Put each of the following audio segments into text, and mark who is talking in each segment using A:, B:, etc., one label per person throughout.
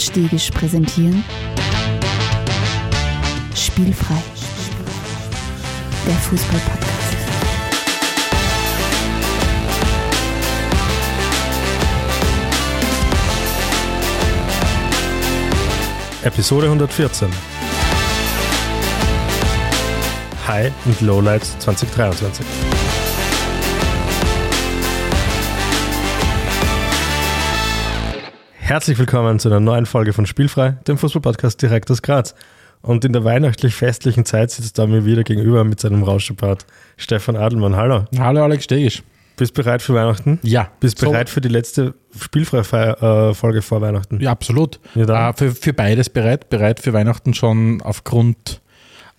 A: und Stegisch präsentieren Spielfrei, der Fußball-Podcast.
B: Episode 114. High und Lowlights 2023. Herzlich willkommen zu einer neuen Folge von Spielfrei, dem Fußballpodcast direkt aus Graz. Und in der weihnachtlich-festlichen Zeit sitzt da mir wieder gegenüber mit seinem Rauschepart Stefan Adelmann. Hallo.
C: Hallo Alex Stegisch.
B: Bist bereit für Weihnachten?
C: Ja.
B: Bist
C: So-
B: bereit für die letzte Spielfrei-Folge vor Weihnachten?
C: Ja, absolut.
B: Ja,
C: äh, für, für beides bereit. Bereit für Weihnachten schon aufgrund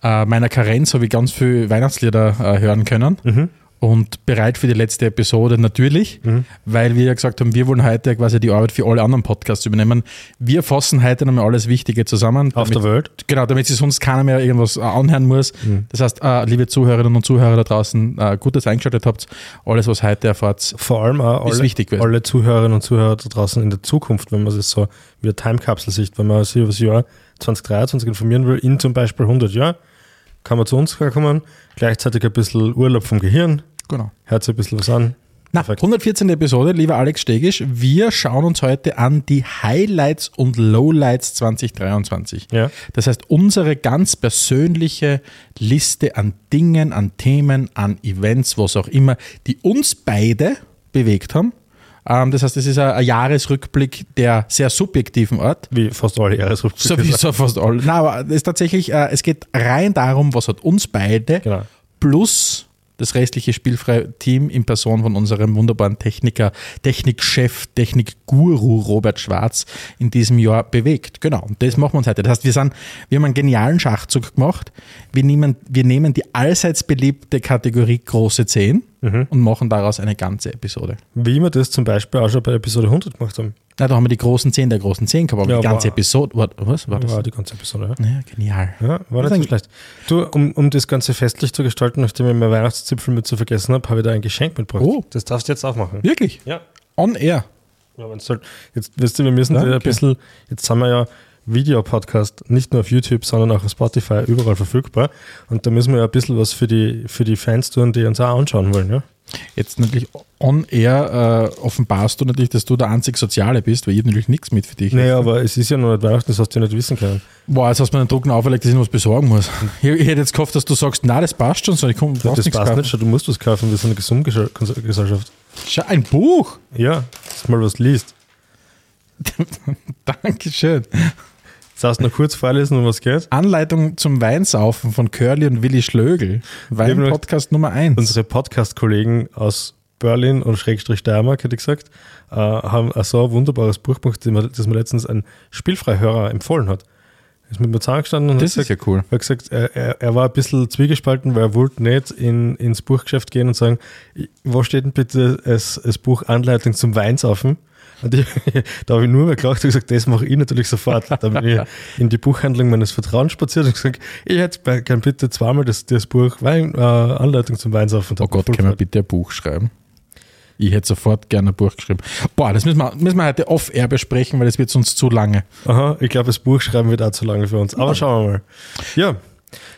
C: äh, meiner Karenz habe ich ganz viel Weihnachtslieder äh, hören können.
B: Mhm.
C: Und bereit für die letzte Episode natürlich, weil wir ja gesagt haben, wir wollen heute quasi die Arbeit für alle anderen Podcasts übernehmen. Wir fassen heute nochmal alles Wichtige zusammen.
B: Auf
C: damit,
B: der Welt?
C: Genau, damit sich sonst keiner mehr irgendwas äh, anhören muss. Das heißt, äh, liebe Zuhörerinnen und Zuhörer da draußen, äh, gut, dass ihr eingeschaltet habt. Alles, was heute erfahrt,
B: Vor allem auch
C: Ist
B: alle, alle Zuhörerinnen und Zuhörer da draußen in der Zukunft, wenn man es so wie eine Timekapsel sieht, wenn man sich über das Jahr 2023 informieren will, in zum Beispiel 100 Jahren, kann man zu uns kommen, gleichzeitig ein bisschen Urlaub vom Gehirn,
C: genau.
B: hört sich ein bisschen was an.
C: Na,
B: Perfekt.
C: 114. Episode, lieber Alex Stegisch. Wir schauen uns heute an die Highlights und Lowlights 2023.
B: Ja.
C: Das heißt, unsere ganz persönliche Liste an Dingen, an Themen, an Events, was auch immer, die uns beide bewegt haben. Ähm, das heißt, es ist ein, ein Jahresrückblick der sehr subjektiven Art.
B: Wie fast alle Jahresrückblicke.
C: So wie so fast alle. Nein, aber es ist tatsächlich, äh, es geht rein darum, was hat uns beide
B: Genau.
C: plus das restliche Spielfrei-Team in Person von unserem wunderbaren Techniker, Technikchef, Technikguru Robert Schwarz in diesem Jahr bewegt. Genau, und das machen wir uns heute. Das heißt, wir, sind, wir haben einen genialen Schachzug gemacht. Wir nehmen, wir nehmen die allseits beliebte Kategorie große 10 und machen daraus eine ganze Episode.
B: Wie wir das zum Beispiel auch schon bei Episode 100 gemacht haben.
C: Na, da haben wir die großen 10 der großen 10 gehabt, aber
B: Ja,
C: die ganze
B: aber-
C: Episode, war, was war das?
B: War die ganze Episode, ja.
C: Ja, genial.
B: Ja, war
C: Das
B: nicht so schlecht. Du, um, um das Ganze festlich zu gestalten, nachdem ich meine Weihnachtszipfel mit zu vergessen habe, habe ich da ein Geschenk mitgebracht.
C: Oh.
B: Das darfst du jetzt auch machen.
C: Wirklich?
B: Ja.
C: On air.
B: Ja, halt, jetzt wisst ihr, wir müssen ein bisschen, jetzt haben wir ja Videopodcast, nicht nur auf YouTube, sondern auch auf Spotify, überall verfügbar. Und da müssen wir ja ein bisschen was für die, für die Fans tun, die uns auch anschauen wollen. Ja?
C: Jetzt natürlich on air äh, offenbarst du natürlich, dass du der einzig Soziale bist, weil ich natürlich nichts mit für dich.
B: Naja, aber es ist ja noch nicht Weihnachten, das hast du ja nicht wissen können.
C: Boah, jetzt hast du mir den Druck noch auferlegt, dass ich noch was besorgen muss. Ich, ich hätte jetzt gehofft, dass du sagst, na, das passt schon, so ich komm, du brauchst
B: das passt
C: kaufen.
B: nicht schon, du musst was kaufen, wir sind eine Gesamtgesellschaft.
C: Schau, ein Buch.
B: Ja, dass du mal was liest.
C: Dankeschön.
B: Darfst du noch kurz vorlesen, um was geht.
C: Anleitung zum Weinsaufen von Curly und Willi Schlögel. Wein-Podcast Nummer 1.
B: Unsere Podcast-Kollegen aus Berlin und Schrägstrich Steiermark, hätte ich gesagt, äh, haben ein so ein wunderbares Buch gemacht, das mir, das letztens ein Spielfreihörer empfohlen hat. Ist mit mir zusammengestanden und
C: Das
B: hat
C: ist ja
B: gesagt,
C: cool.
B: er hat gesagt, er, er, er war ein bisschen zwiegespalten, weil er wollte nicht in, ins Buchgeschäft gehen und sagen, wo steht denn bitte das, das Buch Anleitung zum Weinsaufen? Und ich, da habe ich nur mehr gelacht und gesagt, das mache ich natürlich sofort. Da bin ich in die Buchhandlung meines Vertrauens spaziert und gesagt, ich hätte gern bitte zweimal das, das Buch Wein, äh, Anleitung zum Weinsaufen.
C: Oh Gott, können wir bitte ein Buch schreiben? Ich hätte sofort gerne ein Buch geschrieben. Boah, das müssen wir, müssen wir heute off-air besprechen, weil das wird sonst zu lange.
B: Aha, ich glaube, das Buch schreiben wird auch zu lange für uns. Aber schauen wir mal. Ja,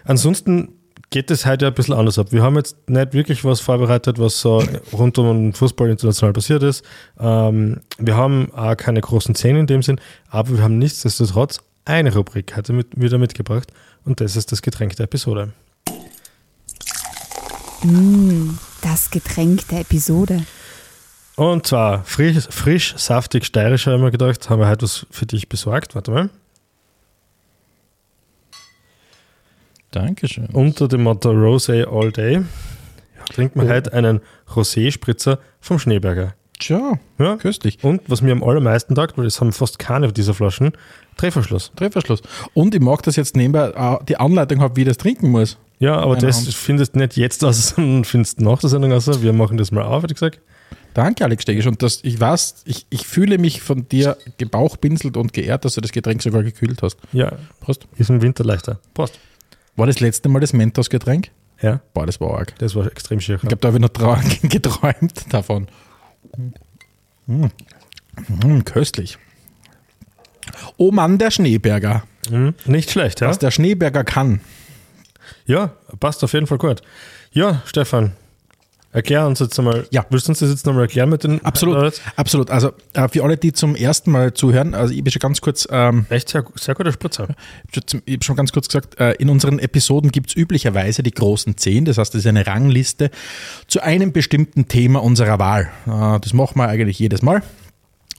B: ansonsten geht es heute ein bisschen anders ab. Wir haben jetzt nicht wirklich was vorbereitet, was so rund um den Fußball international passiert ist. Ähm, wir haben auch keine großen Szenen in dem Sinn, aber wir haben nichtsdestotrotz eine Rubrik heute mit, wieder mitgebracht und das ist das Getränk der Episode.
A: Das Getränk der Episode.
B: Und zwar frisch, frisch saftig, steirischer, haben wir gedacht, haben wir heute was für dich besorgt. Warte mal.
C: Dankeschön.
B: Unter dem Motto Rosé All Day trinkt man
C: Oh.
B: heute einen Rosé-Spritzer vom Schneeberger.
C: Tja,
B: Ja.
C: köstlich.
B: Und was mir am allermeisten taugt, weil es haben fast keine dieser Flaschen, Drehverschluss.
C: Drehverschluss. Und ich mag das jetzt nebenbei äh, die Anleitung habe, wie ich das trinken muss.
B: Ja, aber das
C: Ahnung.
B: findest du nicht jetzt aus, sondern findest du nach der Sendung aus. Wir machen das mal auf, hätte ich gesagt.
C: Danke, Alex Stegisch. Und das, ich weiß, ich, ich fühle mich von dir gebauchpinselt und geehrt, dass du das Getränk sogar gekühlt hast.
B: Ja,
C: Prost.
B: ist im Winter leichter. Prost.
C: War das letzte Mal das Mentos-Getränk?
B: Ja,
C: Boah, das war arg.
B: das war extrem schier.
C: Ich glaube, da habe ich noch trau- geträumt davon. Mm. Mm, köstlich. Oh Mann, der Schneeberger.
B: Mhm. Nicht schlecht, ja?
C: Was der Schneeberger kann.
B: Ja, passt auf jeden Fall gut. Ja, Stefan, erklär uns jetzt einmal.
C: Ja.
B: Willst du uns das jetzt nochmal erklären mit den
C: Absolut,
B: Leuten?
C: absolut. Also äh, für alle, die zum ersten Mal zuhören, also ich bin schon ganz kurz, ähm,
B: Echt sehr, sehr guter Spritzer.
C: ich habe schon ganz kurz gesagt, äh, in unseren Episoden gibt es üblicherweise die großen zehn, das heißt, das ist eine Rangliste zu einem bestimmten Thema unserer Wahl. Äh, das machen wir eigentlich jedes Mal.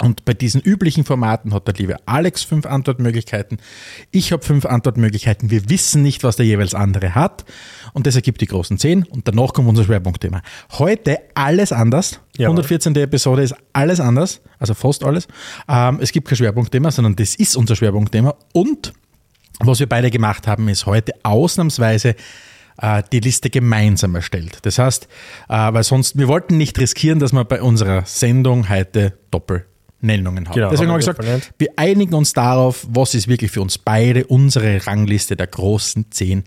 C: Und bei diesen üblichen Formaten hat der liebe Alex fünf Antwortmöglichkeiten. Ich habe fünf Antwortmöglichkeiten. Wir wissen nicht, was der jeweils andere hat. Und das ergibt die großen zehn. Und danach kommt unser Schwerpunktthema. Heute alles anders.
B: Ja.
C: 114. Episode ist alles anders. Also fast alles. Ähm, es gibt kein Schwerpunktthema, sondern das ist unser Schwerpunktthema. Und was wir beide gemacht haben, ist heute ausnahmsweise äh, die Liste gemeinsam erstellt. Das heißt, äh, weil sonst, wir wollten nicht riskieren, dass wir bei unserer Sendung heute Doppelnennungen haben.
B: Genau,
C: Deswegen
B: haben
C: wir
B: wir
C: gesagt,
B: verlernt.
C: wir einigen uns darauf, was ist wirklich für uns beide unsere Rangliste der großen zehn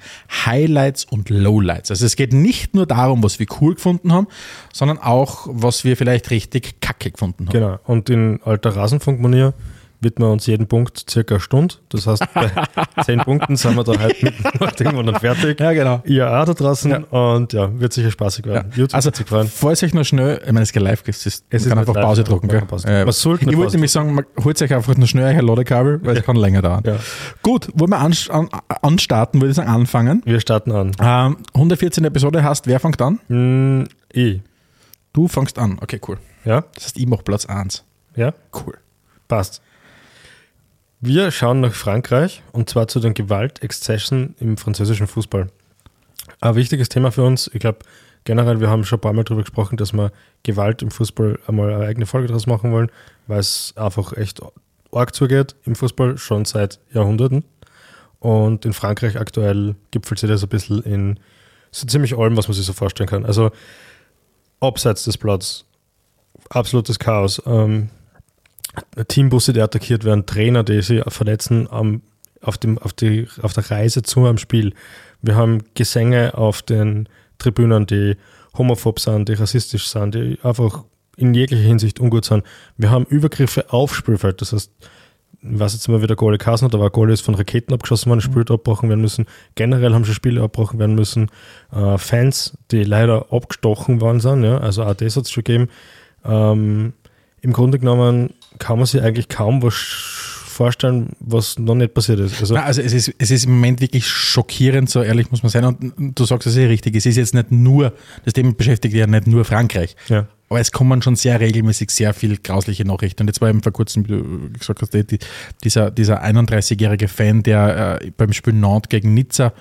C: Highlights und Lowlights. Also es geht nicht nur darum, was wir cool gefunden haben, sondern auch, was wir vielleicht richtig kacke gefunden haben.
B: Genau. Und in alter Rasenfunkmanier widmen wir uns jeden Punkt circa eine Stunde. Das heißt, bei zehn Punkten sind wir da heute mit irgendwann dann fertig.
C: Ja, genau.
B: Ihr auch da draußen. Und ja, wird sicher spaßig werden. YouTube
C: Also,
B: sich freuen.
C: falls euch noch schnell, ich meine, es ist live, es ist,
B: Es
C: kann
B: ist
C: einfach
B: live,
C: Pause
B: ja,
C: drucken. Gell?
B: Pause
C: Äh, ich wollte nämlich sagen, man holt euch einfach nur schnell ein Ladekabel, weil es kann länger dauern.
B: Ja.
C: Gut, wollen wir an, anstarten, würde ich sagen, anfangen.
B: Wir starten an.
C: Ähm, 114. Episode hast, wer fängt an?
B: Hm, ich.
C: Du fängst an. Okay, cool.
B: Ja?
C: Das heißt, ich mache Platz 1.
B: Ja?
C: Cool.
B: Passt. Wir schauen nach Frankreich und zwar zu den Gewaltexzessen im französischen Fußball. Ein wichtiges Thema für uns. Ich glaube, generell, wir haben schon ein paar Mal darüber gesprochen, dass wir Gewalt im Fußball einmal eine eigene Folge daraus machen wollen, weil es einfach echt arg zugeht im Fußball, schon seit Jahrhunderten. Und in Frankreich aktuell gipfelt sich das ein bisschen in so ziemlich allem, was man sich so vorstellen kann. Also abseits des Platzes, absolutes Chaos. Ähm, Teambusse, die attackiert werden, Trainer, die sich verletzen am, auf, dem, auf, die, auf der Reise zu einem Spiel. Wir haben Gesänge auf den Tribünen, die homophob sind, die rassistisch sind, die einfach in jeglicher Hinsicht ungut sind. Wir haben Übergriffe auf Spielfeld, das heißt, ich weiß jetzt immer, wie der Goalie hat, da war Goalie ist von Raketen abgeschossen worden, Spiele abgebrochen werden müssen. Generell haben schon Spiele abgebrochen werden müssen. Äh, Fans, die leider abgestochen worden sind, ja, also auch das hat es schon gegeben. Ähm, Im Grunde genommen kann man sich eigentlich kaum was vorstellen, was noch nicht passiert ist. Also,
C: Na, also es ist, es ist im Moment wirklich schockierend, so ehrlich muss man sein. Und du sagst es eh richtig, es ist jetzt nicht nur, das Thema beschäftigt ja nicht nur Frankreich.
B: ja.
C: Aber es kommen schon sehr regelmäßig sehr viel grausliche Nachrichten. Und jetzt war eben vor kurzem, wie du gesagt hast, die, dieser, dieser 31-jährige Fan, der äh, beim Spiel Nantes gegen Nizza,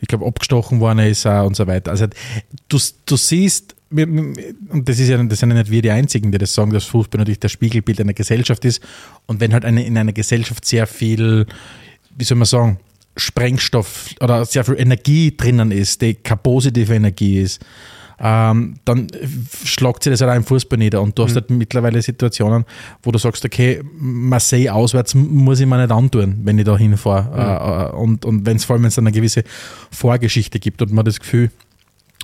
C: ich glaube, abgestochen worden ist äh, und so weiter. Also du, du siehst, und das ist ja das sind ja nicht wir die Einzigen, die das sagen, dass Fußball natürlich das Spiegelbild einer Gesellschaft ist. Und wenn halt eine, in einer Gesellschaft sehr viel, wie soll man sagen, Sprengstoff oder sehr viel Energie drinnen ist, die keine positive Energie ist, ähm, dann schlagt sich das halt auch im Fußball nieder. Und du hast halt mittlerweile Situationen, wo du sagst, okay, Marseille auswärts muss ich mir nicht antun, wenn ich da hinfahre. Äh, äh, und und wenn es vor allem wenn's eine gewisse Vorgeschichte gibt und man das Gefühl,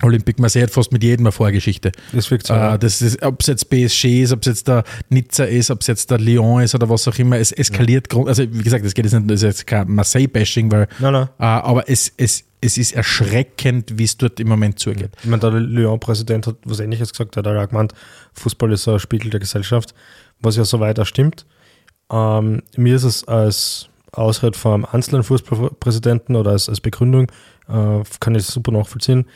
C: Olympique Marseille hat fast mit jedem eine Vorgeschichte.
B: Das wirkt so. ja.
C: Äh, das ist, ob es jetzt PSG ist, ob es jetzt der Nizza ist, ob es jetzt der Lyon ist oder was auch immer, es eskaliert. grund- Also wie gesagt, es geht jetzt nicht, das ist jetzt kein Marseille-Bashing, weil
B: Nein, nein.
C: äh, aber es, es, es ist erschreckend, wie es dort im Moment zugeht.
B: Ich meine, der Lyon-Präsident hat was Ähnliches gesagt, er hat auch gemeint, Fußball ist ein Spiegel der Gesellschaft, was ja soweit auch stimmt. Ähm, mir ist es als Ausrede von einem einzelnen Fußballpräsidenten oder als, als Begründung, äh, kann ich super nachvollziehen,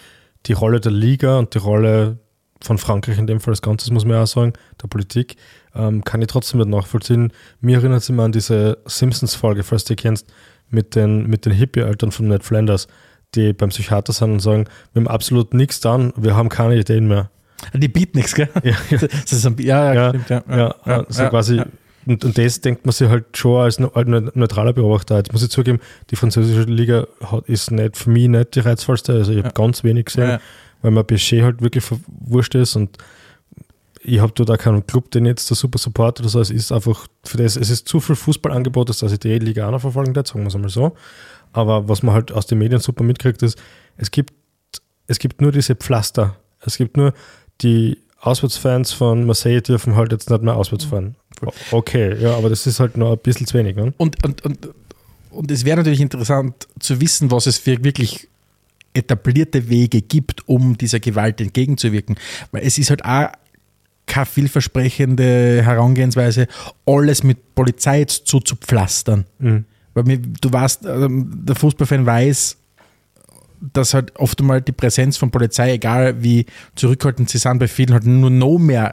B: die Rolle der Liga und die Rolle von Frankreich in dem Fall als Ganzes, muss man ja auch sagen, der Politik, ähm, kann ich trotzdem nicht nachvollziehen. Mir erinnert es immer an diese Simpsons-Folge, falls du die kennst, mit den, mit den Hippie-Eltern von Ned Flanders, die beim Psychiater sind und sagen, wir haben absolut nichts dann, wir haben keine Ideen mehr.
C: Die bieten nichts, gell?
B: Ja, ja.
C: Das ist ein, ja, ja,
B: Ja,
C: stimmt, ja.
B: Ja, ja, so quasi. Und, und das denkt man sich halt schon als ne- neutraler Beobachter. Jetzt muss ich zugeben, die französische Liga hat, ist nicht für mich nicht die reizvollste. Also ich habe
C: Ja.
B: ganz wenig gesehen,
C: Ja.
B: weil mir PSG halt wirklich wurscht ist und ich habe dort auch keinen Club, den jetzt der super Support oder so. Es ist einfach für das, es ist zu viel Fußballangebot, dass ich die Liga auch noch verfolgen darf, sagen wir es einmal so. Aber was man halt aus den Medien super mitkriegt, ist, es gibt, es gibt nur diese Pflaster. Es gibt nur die Auswärtsfans von Marseille dürfen halt jetzt nicht mehr auswärts fahren. Okay, ja, aber das ist halt noch ein bisschen zu wenig. Ne?
C: Und, und, und, und es wäre natürlich interessant zu wissen, was es für wirklich etablierte Wege gibt, um dieser Gewalt entgegenzuwirken. Weil es ist halt auch keine vielversprechende Herangehensweise, alles mit Polizei zuzupflastern.
B: Mhm.
C: Weil du weißt, ähm, der Fußballfan weiß, dass halt oft einmal die Präsenz von Polizei, egal wie zurückhaltend sie sind, bei vielen halt nur noch mehr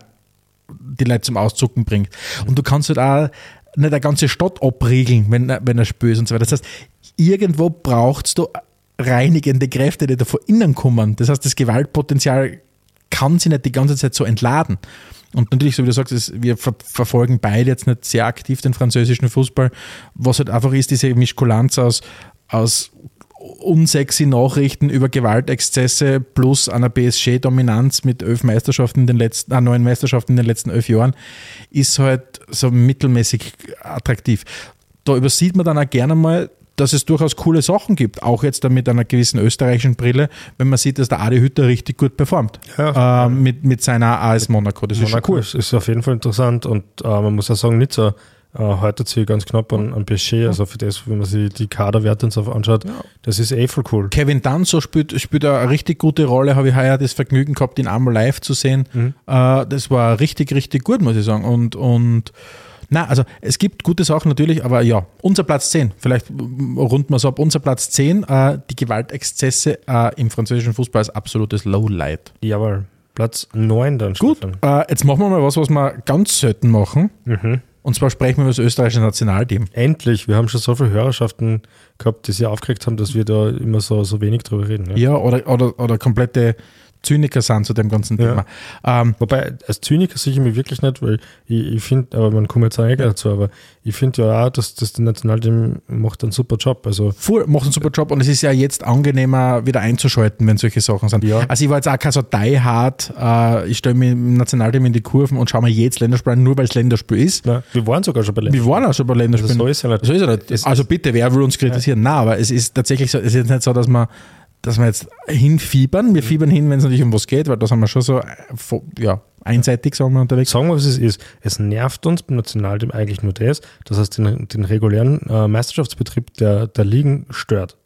C: die Leute zum Auszucken bringt. Und du kannst halt auch nicht eine ganze Stadt abriegeln, wenn, wenn er spürt und so weiter. Das heißt, irgendwo brauchst du reinigende Kräfte, die da von innen kommen. Das heißt, das Gewaltpotenzial kann sich nicht die ganze Zeit so entladen. Und natürlich, so wie du sagst, ist, wir ver verfolgen beide jetzt nicht sehr aktiv den französischen Fußball, was halt einfach ist, diese Mischkulanz aus, aus unsexy Nachrichten über Gewaltexzesse plus einer PSG-Dominanz mit elf Meisterschaften in den letzten, äh, neun Meisterschaften in den letzten elf Jahren, ist halt so mittelmäßig attraktiv. Da übersieht man dann auch gerne mal, dass es durchaus coole Sachen gibt, auch jetzt mit einer gewissen österreichischen Brille, wenn man sieht, dass der Adi Hütter richtig gut performt
B: Ja.
C: äh, mit, mit seiner AS Monaco. Das ist schon
B: Monaco
C: cool.
B: ist, auf jeden Fall interessant und äh, man muss auch sagen, Nizza äh, heute ziehe ganz knapp an, an PSG, also für das, wenn man sich die Kaderwerte und so anschaut, das ist eh voll cool.
C: Kevin Danzo spielt, spielt eine richtig gute Rolle, habe ich heuer das Vergnügen gehabt, ihn einmal live zu sehen. Äh, das war richtig, richtig gut, muss ich sagen. Und, und na, also es gibt gute Sachen natürlich, aber ja, unser Platz 10, vielleicht runden wir es ab, unser Platz 10, äh, die Gewaltexzesse äh, im französischen Fußball ist absolutes Lowlight.
B: Jawohl. Platz 9 dann,
C: Gut,
B: Stefan.
C: äh, jetzt machen wir mal was, was wir ganz selten machen.
B: Mhm.
C: Und zwar sprechen wir über das österreichische Nationalteam.
B: Endlich, wir haben schon so viele Hörerschaften gehabt, die sich aufgeregt haben, dass wir da immer so, so wenig drüber reden. Ja?
C: Ja, oder, oder, oder komplette Zyniker sind zu dem ganzen
B: Ja.
C: Thema. Ähm,
B: Wobei, als Zyniker sehe ich mich wirklich nicht, weil ich, ich finde, aber man kommt jetzt auch gleich dazu, aber ich finde ja auch, dass das Nationalteam macht einen super Job. Also
C: Voll, macht einen super Job und es ist ja jetzt angenehmer, wieder einzuschalten, wenn solche Sachen sind.
B: Ja.
C: Also ich war jetzt auch kein so die hard, äh, ich stelle mich im Nationalteam in die Kurven und schaue mir jetzt Länderspiel an, nur weil es Länderspiel ist.
B: na, wir waren sogar schon bei
C: Wir waren auch schon bei Länderspielen.
B: Also so ist ja nicht.
C: So ist ja nicht. Also bitte, wer will uns kritisieren? Nein, aber es ist tatsächlich so, es ist jetzt nicht so, dass wir, dass wir jetzt hinfiebern. Wir fiebern hin, wenn es natürlich um was geht, weil da sind wir schon so äh, ja, einseitig, sagen wir, unterwegs.
B: Sagen wir, was es ist. Es nervt uns beim Nationalteam eigentlich nur das, dass es den, den regulären äh, Meisterschaftsbetrieb der, der Ligen stört.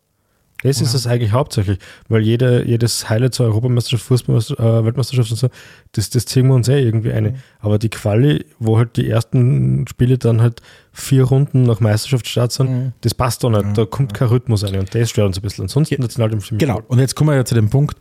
B: Das ist es eigentlich hauptsächlich, weil jede, jedes Highlight zur Europameisterschaft, Fußballmeisterschaft, äh, Weltmeisterschaft und so, das, das ziehen wir uns eh irgendwie eine. Aber die Quali, wo halt die ersten Spiele dann halt vier Runden nach Meisterschaftsstart sind, das passt doch nicht. Da kommt kein Rhythmus rein und das stört uns ein bisschen. Ansonsten Nationalteam stimmt
C: Genau. Und jetzt kommen wir ja zu dem Punkt,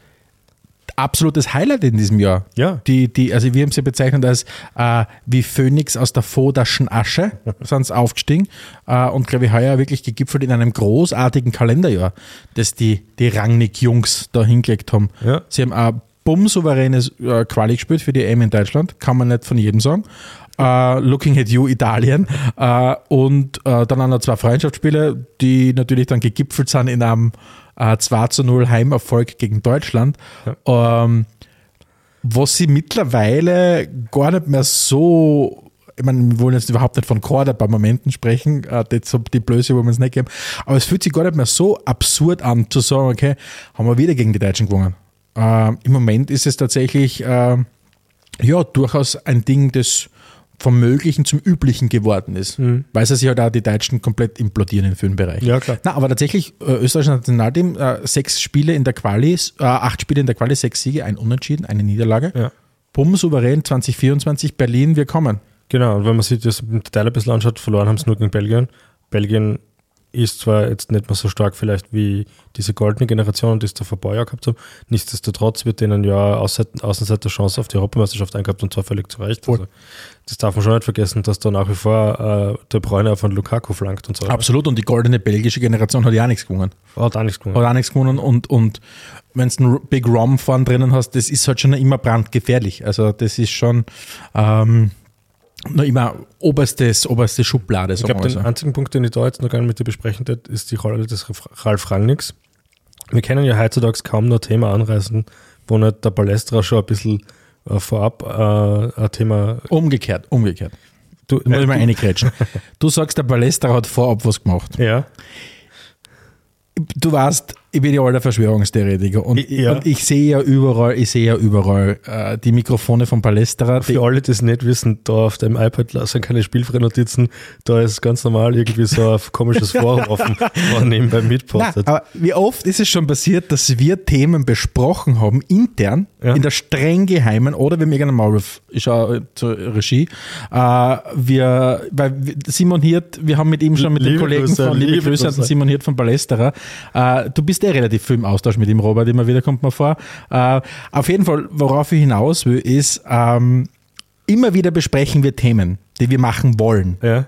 C: absolutes Highlight in diesem Jahr.
B: Ja.
C: Die, die, also wir haben sie bezeichnet als äh, wie Phönix aus der Fodaschen Asche, sind sie aufgestiegen äh, und glaube ich heuer wirklich gegipfelt in einem großartigen Kalenderjahr, das die, die Rangnick-Jungs da hingelegt haben.
B: Ja.
C: Sie haben ein bummsouveränes äh, Quali gespielt für die EM in Deutschland, kann man nicht von jedem sagen. Äh, looking at you, Italien. Äh, und äh, dann auch noch zwei Freundschaftsspiele, die natürlich dann gegipfelt sind in einem äh, 2 zu 0 Heimerfolg gegen Deutschland. Ähm, was sie mittlerweile gar nicht mehr so, ich meine, wir wollen jetzt überhaupt nicht von Quarterback-Momenten sprechen, äh, die Blöße wollen wir uns nicht geben, aber es fühlt sich gar nicht mehr so absurd an, zu sagen, okay, haben wir wieder gegen die Deutschen gewonnen. Ähm, Im Moment ist es tatsächlich äh, ja durchaus ein Ding, das vom Möglichen zum Üblichen geworden ist, weil sie sich halt auch die Deutschen komplett implodieren in vielen Bereichen.
B: Ja, klar.
C: Na, aber tatsächlich, äh, österreichisches Nationalteam, äh, sechs Spiele in der Quali, äh, acht Spiele in der Quali, sechs Siege, ein Unentschieden, eine Niederlage.
B: Ja.
C: Bumm, souverän, 2024, Berlin, wir kommen.
B: Genau, und wenn man sich das im Detail ein bisschen anschaut, verloren haben sie nur gegen Belgien. Belgien ist zwar jetzt nicht mehr so stark vielleicht wie diese goldene Generation, die es da vor ein paar Jahren gehabt haben. Nichtsdestotrotz wird denen ja Außenseiter Außenseiter Chance auf die Europameisterschaft eingehabt und zwar völlig zu Recht. Also, das darf man schon nicht vergessen, dass da nach wie vor äh, der Bräuner von Lukaku flankt und so.
C: Absolut, und die goldene belgische Generation hat ja auch nichts gewonnen.
B: Hat auch nichts gewonnen.
C: Hat auch nichts gewonnen und, und wenn du einen Big Rom vorn drinnen hast, das ist halt schon immer brandgefährlich. Also das ist schon ähm, noch immer oberstes, oberste Schublade,
B: Ich glaube, den einzigen Punkt, den ich da jetzt noch gerne mit dir besprechen würde, ist die Rolle des Ralf Rangnicks. Wir können ja heutzutage kaum noch Thema anreißen, wo nicht der Balestra schon ein bisschen äh, vorab äh, ein Thema.
C: Umgekehrt, umgekehrt.
B: Du,
C: Da muss ich mal
B: du-
C: sagst, der Ballester hat vorab was gemacht.
B: ja,
C: Du weißt, ich bin ja alter Verschwörungstheoretiker und,
B: Ja.
C: und ich sehe ja überall, ich sehe ja überall äh, die Mikrofone von Palästra. Die,
B: Für alle, die es nicht wissen, da auf dem iPad sind keine Spielfrei-Notizen, da ist ganz normal irgendwie so ein komisches Forum offen, wo man nebenbei
C: Nein,
B: mitpostet.
C: aber wie oft ist es schon passiert, dass wir Themen besprochen haben, intern,
B: Ja.
C: in der streng geheimen, oder wir haben irgendeinen Maulwurf, ist auch zur Regie. Äh, wir, weil Simon Hirt, wir haben mit ihm schon mit dem
B: Liebe
C: Kollegen
B: Grüße,
C: von Liebe
B: liebe
C: Grüße an. Simon Hirt von Palästra. Äh, du bist eh relativ viel im Austausch mit ihm, Robert, immer wieder kommt man vor. Äh, auf jeden Fall, worauf ich hinaus will, ist, ähm, immer wieder besprechen wir Themen, die wir machen wollen.
B: Ja.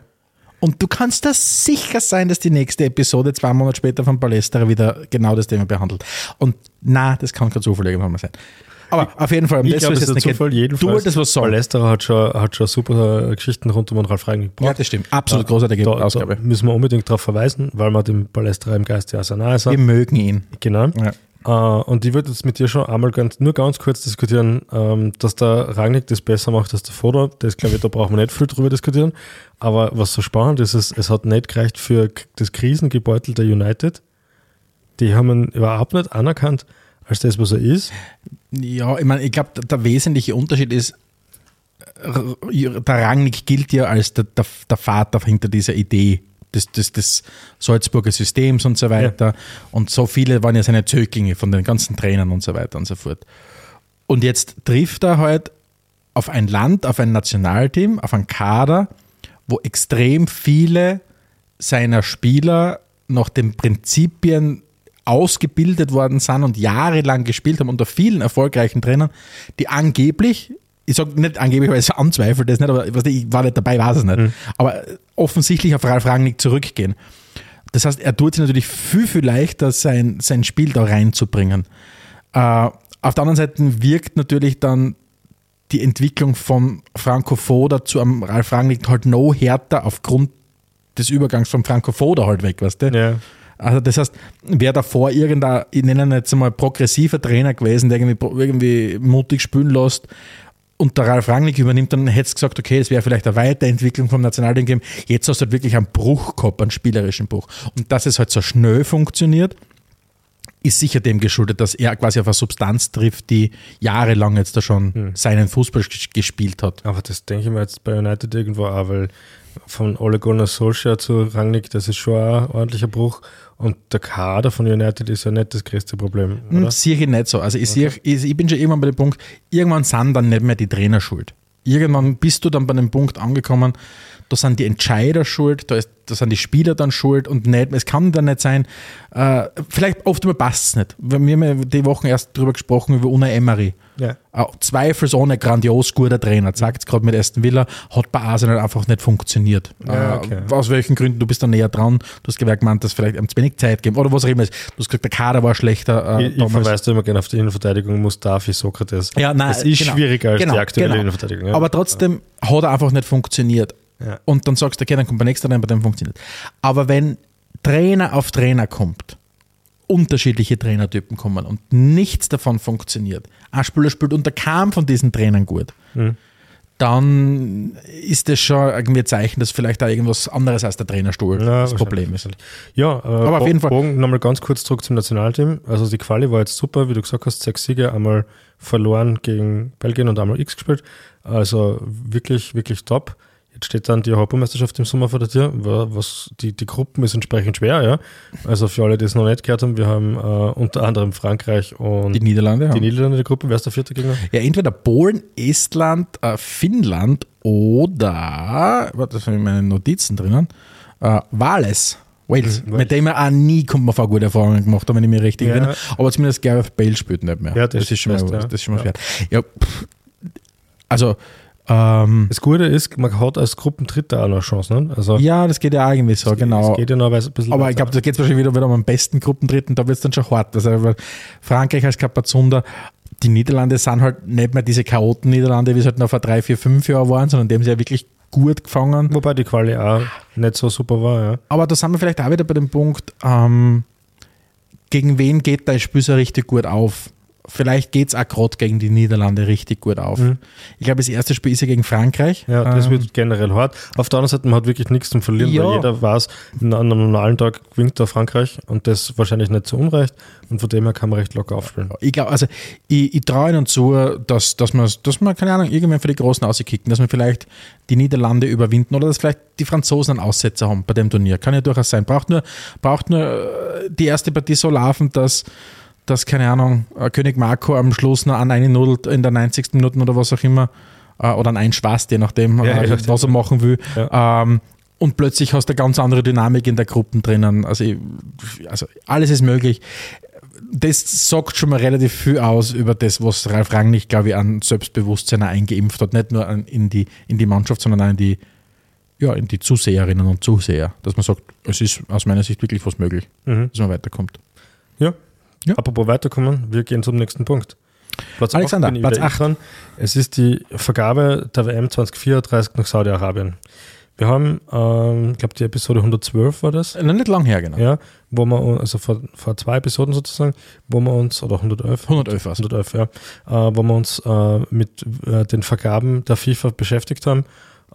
C: Und du kannst da sicher sein, dass die nächste Episode zwei Monate später von Palästra wieder genau das Thema behandelt. Und na, das kann kein Zufall irgendwann mal sein. Aber auf jeden Fall, um
B: Ich
C: das es
B: ist
C: jetzt
B: ein
C: nicht
B: Zufall. Jedenfalls,
C: Du wolltest was sagen.
B: Palästra hat schon, hat schon super äh, Geschichten rund um den Ralf Rangnick
C: Ja, das stimmt. Absolut großartige
B: da,
C: Ausgabe.
B: Da müssen wir unbedingt darauf verweisen, weil wir dem Palästra im Geist ja sehr nahe sind.
C: Wir mögen ihn.
B: Genau.
C: Ja.
B: Äh, und ich würde jetzt mit dir schon einmal ganz, nur ganz kurz diskutieren, ähm, dass der Rangnick das besser macht als der Foda. Das glaube ich, da brauchen wir nicht viel drüber diskutieren. Aber was so spannend ist, ist, es hat nicht gereicht für das krisengebeutelte United. Die haben ihn überhaupt nicht anerkannt als das, was er ist.
C: Ja, ich meine, ich glaube, der, wesentliche Unterschied ist, äh, der Rangnick gilt ja als der, der, der Vater hinter dieser Idee des, des, des Salzburger Systems und so weiter. Und so viele waren ja seine Zöglinge von den ganzen Trainern und so weiter und so fort. Und jetzt trifft er halt auf ein Land, auf ein Nationalteam, auf einen Kader, wo extrem viele seiner Spieler nach den Prinzipien ausgebildet worden sind und jahrelang gespielt haben unter vielen erfolgreichen Trainern, die angeblich, ich sage nicht angeblich, weil ich anzweifle das nicht, aber ich war nicht dabei, weiß es nicht, aber offensichtlich auf Ralf Rangnick zurückgehen. Das heißt, er tut sich natürlich viel, viel leichter, sein, sein Spiel da reinzubringen. Äh, auf der anderen Seite wirkt natürlich dann die Entwicklung vom Franco Foda zu einem Ralf Rangnick halt no härter aufgrund des Übergangs vom Franco Foda halt weg, weißt du?
B: Ja.
C: Also das heißt, wäre davor irgendein, ich nenne ihn jetzt mal progressiver Trainer gewesen, der irgendwie, irgendwie mutig spielen lässt und der Ralf Rangnick übernimmt, dann hättest du gesagt, okay, es wäre vielleicht eine Weiterentwicklung vom Nationalteam gegeben. Jetzt hast du halt wirklich einen Bruch gehabt, einen spielerischen Bruch. Und dass es halt so schnell funktioniert, ist sicher dem geschuldet, dass er quasi auf eine Substanz trifft, die jahrelang jetzt da schon seinen Fußball ges- gespielt hat.
B: Aber das denke ich mir jetzt bei United irgendwo auch, weil von Ole Gunnar Solskjaer zu Rangnick, das ist schon ein ordentlicher Bruch. Und der Kader von United ist ja nicht das größte Problem,
C: Hm,
B: oder?
C: Sehe ich nicht so. Also ich, sehe, ich, ich bin schon irgendwann bei dem Punkt, irgendwann sind dann nicht mehr die Trainer schuld. Irgendwann bist du dann bei dem Punkt angekommen, da sind die Entscheider schuld, da, ist, da sind die Spieler dann schuld und nicht, es kann dann nicht sein, äh, vielleicht oft passt es nicht. Wir haben ja die Wochen erst drüber gesprochen, über Una Emery.
B: Ja.
C: Zweifelsohne grandios guter Trainer, zeigt es gerade mit Aston Villa, hat bei Arsenal einfach nicht funktioniert.
B: Ja,
C: Äh,
B: okay.
C: aus welchen Gründen, du bist da näher dran, du hast gemerkt, man, dass vielleicht am zu wenig Zeit geben oder was auch immer ist. Du hast gesagt, der Kader war schlechter. Äh,
B: Ich, ich verweise da immer gerne auf die Innenverteidigung Mustafi Sokrates.
C: Ja, nein,
B: es ist
C: genau.
B: schwieriger als
C: Genau,
B: die aktuelle
C: genau.
B: Innenverteidigung. Ja.
C: Aber trotzdem hat er einfach nicht funktioniert.
B: Ja.
C: Und dann sagst du, okay, dann kommt der nächste rein, bei dem funktioniert. Aber wenn Trainer auf Trainer kommt, unterschiedliche Trainertypen kommen und nichts davon funktioniert, ein Spieler spielt unter keinem von diesen Trainern gut,
B: Mhm.
C: dann ist das schon irgendwie ein Zeichen, dass vielleicht da irgendwas anderes als der Trainerstuhl
B: Ja,
C: das Problem ist.
B: Ja, äh,
C: Aber auf jeden Fall-
B: Bogen nochmal ganz kurz zurück zum Nationalteam. Also die Quali war jetzt super, wie du gesagt hast, sechs Siege, einmal verloren gegen Belgien und einmal X gespielt. Also wirklich, wirklich top. Jetzt steht dann die Europameisterschaft im Sommer vor der Tür. Wa- Was, die, die Gruppen ist entsprechend schwer, ja. Also für alle, die es noch nicht gehört haben, wir haben äh, unter anderem Frankreich und
C: Die
B: die,
C: Niederlande. Ja.
B: Niederlande in der Gruppe. Wer ist der vierte Gegner?
C: Ja, entweder Polen, Estland, äh, Finnland oder, warte, das in meinen Notizen drinnen, äh, Wales. Wales,
B: Mhm,
C: mit dem er auch nie, kommt man vor, gute Erfahrungen gemacht haben, wenn ich mich richtig
B: Ja.
C: erinnere. Aber zumindest Gareth Bale spielt nicht mehr.
B: Ja, das
C: ist schon mal,
B: ja.
C: das ist schon mal
B: Ja.
C: schwer. Ja, pff, also, ähm,
B: Das Gute ist, man hat als Gruppendritter auch noch Chancen. Ne? Also
C: ja, das geht ja auch irgendwie so, genau.
B: geht ja noch ein bisschen
C: Aber ich glaube, da geht es wahrscheinlich wieder, wieder um den besten Gruppendritten, da wird es dann schon hart. Also, Frankreich als Kapazunder, die Niederlande sind halt nicht mehr diese Chaoten-Niederlande, wie es halt noch vor drei, vier, fünf Jahren waren, sondern die haben sie ja wirklich gut gefangen.
B: Wobei die Quali auch nicht so super war, ja.
C: Aber da sind wir vielleicht auch wieder bei dem Punkt, ähm, gegen wen geht dein Spiel so richtig gut auf? Vielleicht geht es auch gerade gegen die Niederlande richtig gut auf. Ich glaube, das erste Spiel ist ja gegen Frankreich.
B: Ja, das
C: Ähm,
B: wird generell hart. Auf der anderen Seite, man hat wirklich nichts zum Verlieren,
C: Ja.
B: weil jeder weiß, an einem normalen Tag gewinnt da Frankreich und das wahrscheinlich nicht so unrecht und von dem her kann man recht locker aufspielen.
C: ich glaube, also ich, ich traue ihnen zu, dass, dass man, dass man, keine Ahnung, irgendwann für die Großen auskicken, dass man vielleicht die Niederlande überwinden oder dass vielleicht die Franzosen einen Aussetzer haben bei dem Turnier. Kann ja durchaus sein. Braucht nur, braucht nur äh, die erste Partie so laufen, dass, dass keine Ahnung, äh, König Marco am Schluss noch an eine nudelt in der 90. Minute oder was auch immer, äh, oder an einen schwast, je nachdem,
B: Ja,
C: äh,
B: nachdem.
C: was er machen will. Ähm, und plötzlich hast du eine ganz andere Dynamik in der Gruppe drinnen. Also, ich, also alles ist möglich das sagt schon mal relativ viel aus über das, was Ralf Rangnick, glaube ich, an Selbstbewusstsein eingeimpft hat. Nicht nur an, in, die, in die Mannschaft, sondern auch in die, ja, in die Zuseherinnen und Zuseher. Dass man sagt, es ist aus meiner Sicht wirklich was möglich,
B: Mhm.
C: dass man weiterkommt.
B: Ja.
C: Ja.
B: Apropos weiterkommen, wir gehen zum nächsten Punkt. Platz
C: Alexander,
B: acht bin ich
C: Platz
B: wieder ich
C: acht.
B: dran. Es ist die Vergabe der WM 2034 nach Saudi-Arabien. Wir haben, ähm, ich glaube, die Episode 112 war das.
C: Noch nicht lang her, genau.
B: Ja, wo wir, also vor, vor zwei Episoden sozusagen, wo wir uns, oder 111,
C: 111 war's.
B: 111 ja, äh, wo wir uns äh, mit äh, den Vergaben der FIFA beschäftigt haben.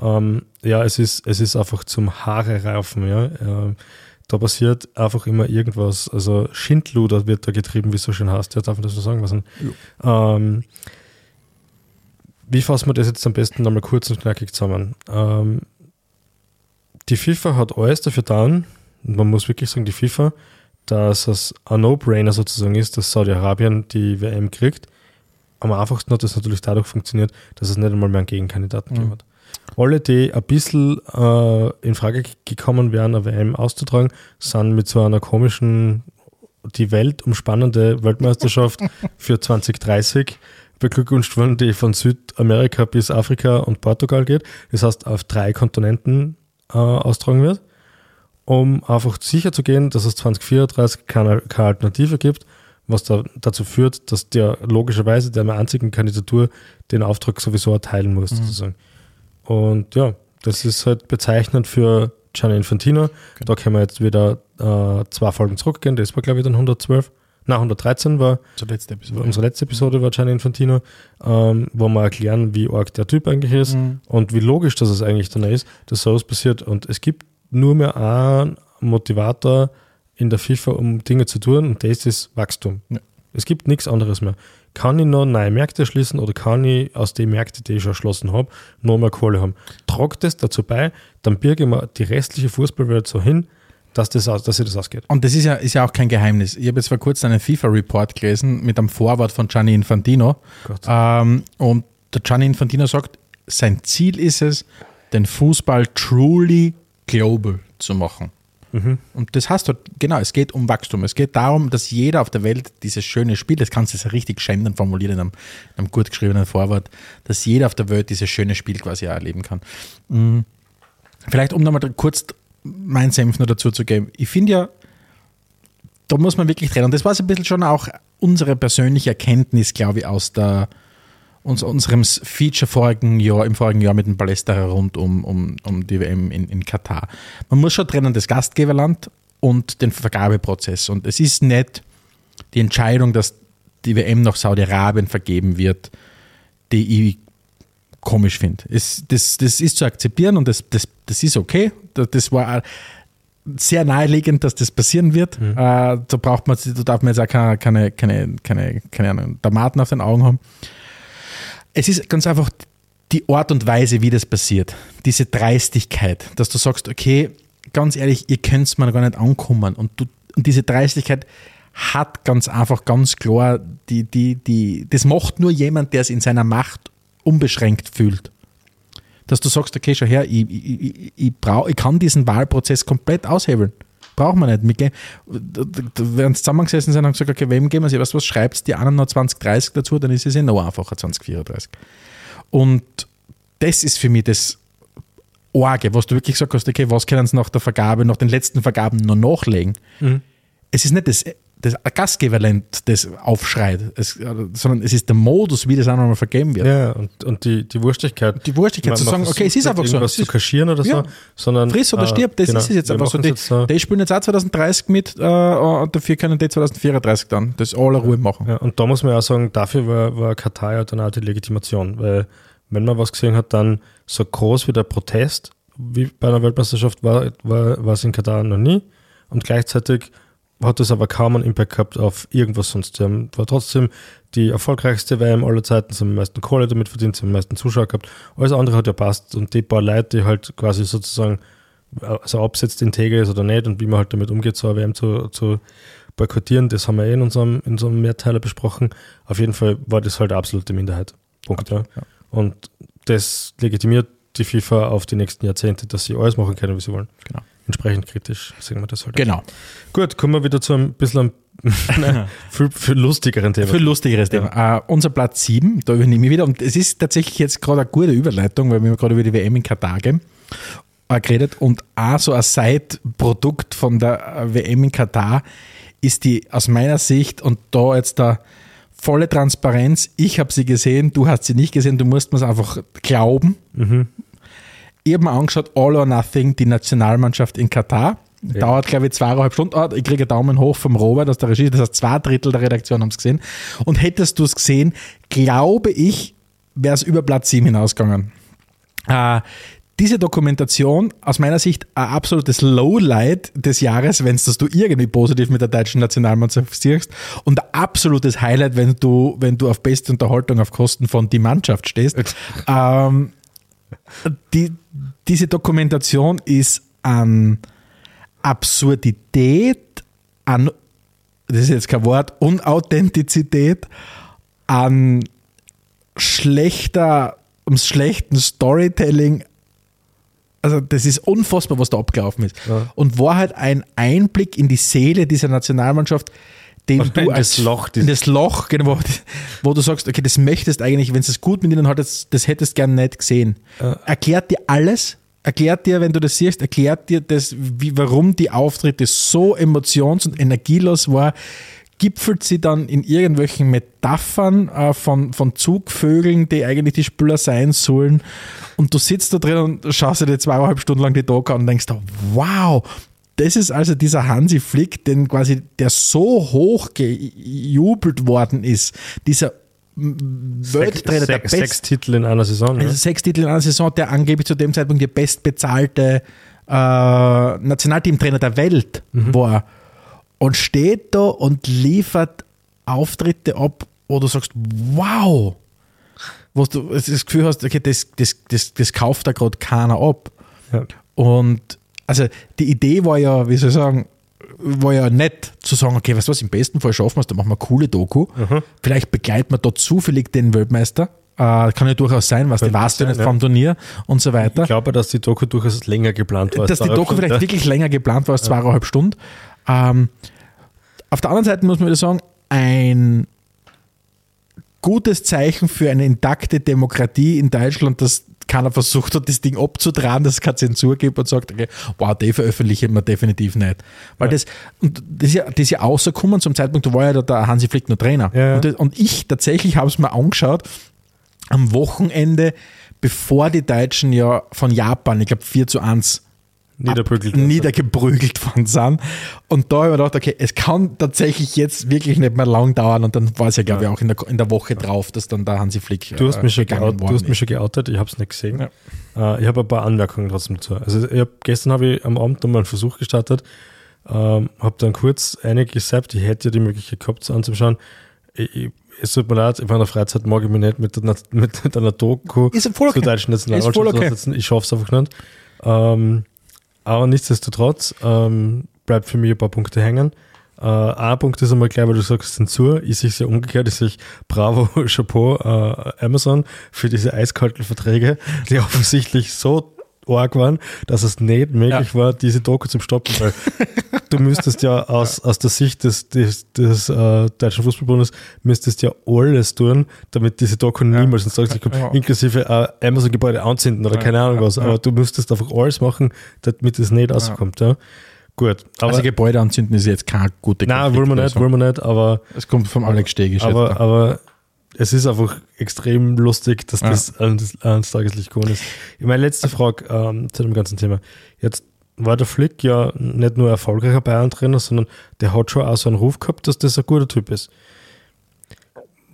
B: Ähm, ja, es ist, es ist einfach zum Haare raufen, ja. Da passiert einfach immer irgendwas, also Schindluder wird da getrieben, wie es so schön heißt. Ja, darf man das so sagen? Was? Ähm, wie fassen wir das jetzt am besten nochmal kurz und knackig zusammen? Ähm, die FIFA hat alles dafür getan, man muss wirklich sagen, die FIFA, dass es ein No-Brainer sozusagen ist, dass Saudi-Arabien die WM kriegt. Am einfachsten hat das natürlich dadurch funktioniert, dass es nicht einmal mehr einen Gegenkandidaten gegeben hat. Alle, die ein bisschen äh, in Frage gekommen wären, eine WM auszutragen, sind mit so einer komischen, die Welt umspannende Weltmeisterschaft für 2030 beglückwünscht worden, die von Südamerika bis Afrika und Portugal geht. Das heißt, auf drei Kontinenten äh, austragen wird, um einfach sicher zu gehen, dass es 2034 keine, keine Alternative gibt, was da, dazu führt, dass der logischerweise der einzigen Kandidatur den Auftrag sowieso erteilen muss, sozusagen. Und ja, das ist halt bezeichnend für Gianni Infantino. Da können wir jetzt wieder äh, zwei Folgen zurückgehen. Das war, glaube ich, dann 112. Nein, 113 war
C: Zur letzten Episode.
B: unsere letzte Episode war Gianni Infantino, ähm, wo wir erklären, wie arg der Typ eigentlich ist
C: Mhm.
B: und wie logisch das eigentlich dann ist, dass sowas passiert. Und es gibt nur mehr einen Motivator in der FIFA, um Dinge zu tun, und das ist Wachstum.
C: Ja.
B: Es gibt nichts anderes mehr. Kann ich noch neue Märkte schließen oder kann ich aus den Märkten, die ich schon erschlossen habe, noch mehr Kohle haben? Trag das dazu bei, dann birge ich mir die restliche Fußballwelt so hin, dass, das, dass sich das ausgeht.
C: Und das ist ja, ist ja auch kein Geheimnis. Ich habe jetzt vor kurzem einen FIFA-Report gelesen mit einem Vorwort von Gianni Infantino.
B: Gott.
C: Ähm, und der Gianni Infantino sagt, sein Ziel ist es, den Fußball truly global zu machen. Und das heißt halt, genau, es geht um Wachstum. Es geht darum, dass jeder auf der Welt dieses schöne Spiel, das kannst du jetzt richtig schändend formulieren in einem, in einem gut geschriebenen Vorwort, dass jeder auf der Welt dieses schöne Spiel quasi auch erleben kann. Mhm. Vielleicht, um nochmal kurz mein Senf noch dazu zu geben. Ich finde ja, da muss man wirklich trennen. Und das war so ein bisschen schon auch unsere persönliche Erkenntnis, glaube ich, aus der, uns, unserem Feature vorigen Jahr, im vorigen Jahr mit dem Palästra rund um, um, um die WM in, in Katar. Man muss schon trennen, das Gastgeberland und den Vergabeprozess. Und es ist nicht die Entscheidung, dass die WM nach Saudi-Arabien vergeben wird, die ich komisch finde. Das, das ist zu akzeptieren und das, das, das ist okay. Das, war sehr naheliegend, dass das passieren wird. Äh, da braucht man, da darf man jetzt auch keine, keine, keine, keine, keine Ahnung, Tomaten auf den Augen haben. Es ist ganz einfach die Art und Weise, wie das passiert. Diese Dreistigkeit, dass du sagst, okay, ganz ehrlich, ihr könnt es mir gar nicht ankommen. Und, du, und diese Dreistigkeit hat ganz einfach, ganz klar, die, die, die, das macht nur jemand, der es in seiner Macht unbeschränkt fühlt. Dass du sagst, okay, schau her, ich, ich, ich, ich, brauch, ich kann diesen Wahlprozess komplett aushebeln. Braucht man nicht. Wir gehen, da, da, da werden sie zusammengesessen sind und gesagt, okay, wem gehen wir sie? Weißt du was, schreibst die anderen noch 2030 dazu, dann ist es eh noch einfacher, 2034. Und das ist für mich das Orge, was du wirklich gesagt hast, okay, was können sie nach der Vergabe, nach den letzten Vergaben noch nachlegen? Es ist nicht das, das Gastgeberland, das aufschreit, es, äh, sondern es ist der Modus, wie das auch nochmal vergeben wird.
B: Ja, und, und die, die Wurstigkeit.
C: Die Wurstigkeit zu sagen, okay, es ist einfach so.
B: Was zu kaschieren oder
C: Ja.
B: so, sondern.
C: Friss oder
B: äh,
C: stirb, das
B: genau,
C: ist es jetzt einfach so. Die,
B: jetzt
C: die spielen jetzt auch 2030 mit äh, und dafür können die 2034 dann das aller Ruhe machen.
B: Ja, und da muss man ja auch sagen, dafür war, war Katar ja dann auch die Legitimation, weil wenn man was gesehen hat, dann so groß wie der Protest, wie bei einer Weltmeisterschaft war, war, war es in Katar noch nie und gleichzeitig hat es aber kaum einen Impact gehabt auf irgendwas sonst. Sie haben, war trotzdem die erfolgreichste WM aller Zeiten, sie haben am meisten Kohle damit verdient, sie haben am meisten Zuschauer gehabt. Alles andere hat ja passt und die paar Leute, die halt quasi sozusagen, also ob es jetzt integer ist oder nicht und wie man halt damit umgeht, so eine WM zu, zu boykottieren, das haben wir eh in unserem, in unserem Mehrteiler besprochen. Auf jeden Fall war das halt absolute Minderheit. Punkt. Ja. Und das legitimiert die FIFA auf die nächsten Jahrzehnte, dass sie alles machen können, wie sie wollen.
C: Genau.
B: Entsprechend kritisch sehen wir das halt.
C: Genau.
B: Gut, kommen wir wieder zu einem bisschen einem viel, viel lustigeren Thema.
C: Viel lustigeres Thema. Äh, unser Platz 7, da übernehme ich wieder. Und es ist tatsächlich jetzt gerade eine gute Überleitung, weil wir gerade über die WM in Katar gehen, äh, geredet. Und auch so ein Side-Produkt von der äh, WM in Katar ist die aus meiner Sicht, und da jetzt da volle Transparenz, ich habe sie gesehen, du hast sie nicht gesehen, du musst mir es einfach glauben. Ich habe mir angeschaut, All or Nothing, die Nationalmannschaft in Katar. Dauert, glaube ich, zweieinhalb Stunden. Ah, ich kriege einen Daumen hoch vom Robert aus der Regie. Das heißt, zwei Drittel der Redaktion haben es gesehen. Und hättest du es gesehen, glaube ich, wäre es über Platz 7 hinausgegangen. Äh, diese Dokumentation aus meiner Sicht ein absolutes Lowlight des Jahres, wenn es du irgendwie positiv mit der deutschen Nationalmannschaft siehst und ein absolutes Highlight, wenn du, wenn du auf beste Unterhaltung auf Kosten von die Mannschaft stehst. ähm, die, diese Dokumentation ist an Absurdität, an, das ist jetzt kein Wort, Unauthentizität, an schlechter, am schlechten Storytelling. Also, das ist unfassbar, was da abgelaufen ist.
B: Ja.
C: Und war halt ein Einblick in die Seele dieser Nationalmannschaft, den
B: Also
C: du
B: in
C: als
B: das Loch,
C: in das Loch, genau, wo, wo du sagst, okay, das möchtest eigentlich, wenn es gut mit ihnen hat, das, das hättest gern nicht gesehen. Erklärt dir alles, erklärt dir, wenn du das siehst, erklärt dir das, wie, warum die Auftritte so emotions- und energielos war, gipfelt sie dann in irgendwelchen Metaphern äh, von, von Zugvögeln, die eigentlich die Spieler sein sollen. Und du sitzt da drin und schaust dir zweieinhalb Stunden lang die Doku an und denkst, wow, das ist also dieser Hansi Flick, den quasi, der so hoch gejubelt worden ist, dieser Welttrainer, der best,
B: sechs Titel in einer Saison.
C: also
B: Ja.
C: sechs Titel in einer Saison, der angeblich zu dem Zeitpunkt der bestbezahlte äh, Nationalteamtrainer der Welt war und steht da und liefert Auftritte ab, wo du sagst, wow, wo du das Gefühl hast, okay, das, das, das, das kauft da gerade keiner ab.
B: Ja.
C: Und also die Idee war ja, wie soll ich sagen, war ja nett zu sagen, okay, weißt du was, im besten Fall schaffen wir es, dann machen wir eine coole Doku. Vielleicht begleiten wir da zufällig den Weltmeister. Äh, kann ja durchaus sein, was, du
B: sein,
C: nicht
B: ja.
C: vom Turnier und so
B: Ich
C: weiter.
B: glaube, dass die Doku durchaus länger geplant war.
C: Dass die Doku vielleicht wirklich länger geplant war als zweieinhalb Stunden. Ähm, auf der anderen Seite muss man wieder sagen, ein gutes Zeichen für eine intakte Demokratie in Deutschland, dass keiner versucht hat, das Ding abzutragen, dass es keine Zensur gibt und sagt, okay, wow, die veröffentlichen wir definitiv nicht. Weil das, und das ist ja, das ist ja rausgekommen zum Zeitpunkt, da war ja der- der Hansi Flick noch Trainer.
B: Ja, ja.
C: Und, das, und ich tatsächlich habe es mir angeschaut, am Wochenende, bevor die Deutschen ja von Japan, ich glaube 4 zu 1
B: Niederprügelt.
C: ab- niedergeprügelt worden sind. Und da habe ich mir gedacht, okay, es kann tatsächlich jetzt wirklich nicht mehr lang dauern. Und dann war es ja, glaube ich, auch in der, in der Woche drauf, dass dann der Hansi Flick
B: Du hast, mich schon
C: gegangen
B: geoutet, du hast mich schon geoutet, ich habe es nicht gesehen. Äh, ich habe ein paar Anmerkungen trotzdem dazu. Also ich hab, gestern habe ich am Abend nochmal einen Versuch gestartet, ähm, habe dann kurz eine gesappt, ich hätte ja die Möglichkeit gehabt, es anzuschauen. Ich, ich, es tut mir leid, in meiner Freizeit mag ich mich nicht mit, der, mit einer Doku
C: Ist voll okay.
B: zur deutschen Nationalmannschaft
C: okay.
B: Ich schaffe es einfach nicht. Ähm, aber nichtsdestotrotz ähm, bleibt für mich ein paar Punkte hängen. Äh, ein Punkt ist einmal gleich, weil du sagst Zensur, ist sich ja umgekehrt, ist sich Bravo, Chapeau, äh, Amazon für diese eiskalten Verträge, die offensichtlich so arg waren, dass es nicht möglich war, diese Doku zu stoppen, weil du müsstest ja aus, aus der Sicht des, des, des äh, Deutschen Fußballbundes müsstest ja alles tun, damit diese Doku niemals ins Tageslicht kommt,
C: Ja.
B: inklusive äh, Amazon-Gebäude anzünden oder keine Ahnung was, aber du müsstest einfach alles machen, damit es nicht rauskommt. Ja. Gut, aber
C: also Gebäude anzünden ist jetzt keine gute
B: nein, wollen wir nicht, wollen wir nicht, aber,
C: Es kommt vom Alex Steg, ich
B: aber, aber es ist einfach extrem lustig, dass
C: Ja.
B: das ans, ans Tageslicht gekommen ist. Meine letzte Frage ähm, zu dem ganzen Thema. Jetzt war der Flick ja nicht nur erfolgreicher Bayern-Trainer, sondern der hat schon auch so einen Ruf gehabt, dass das ein guter Typ ist.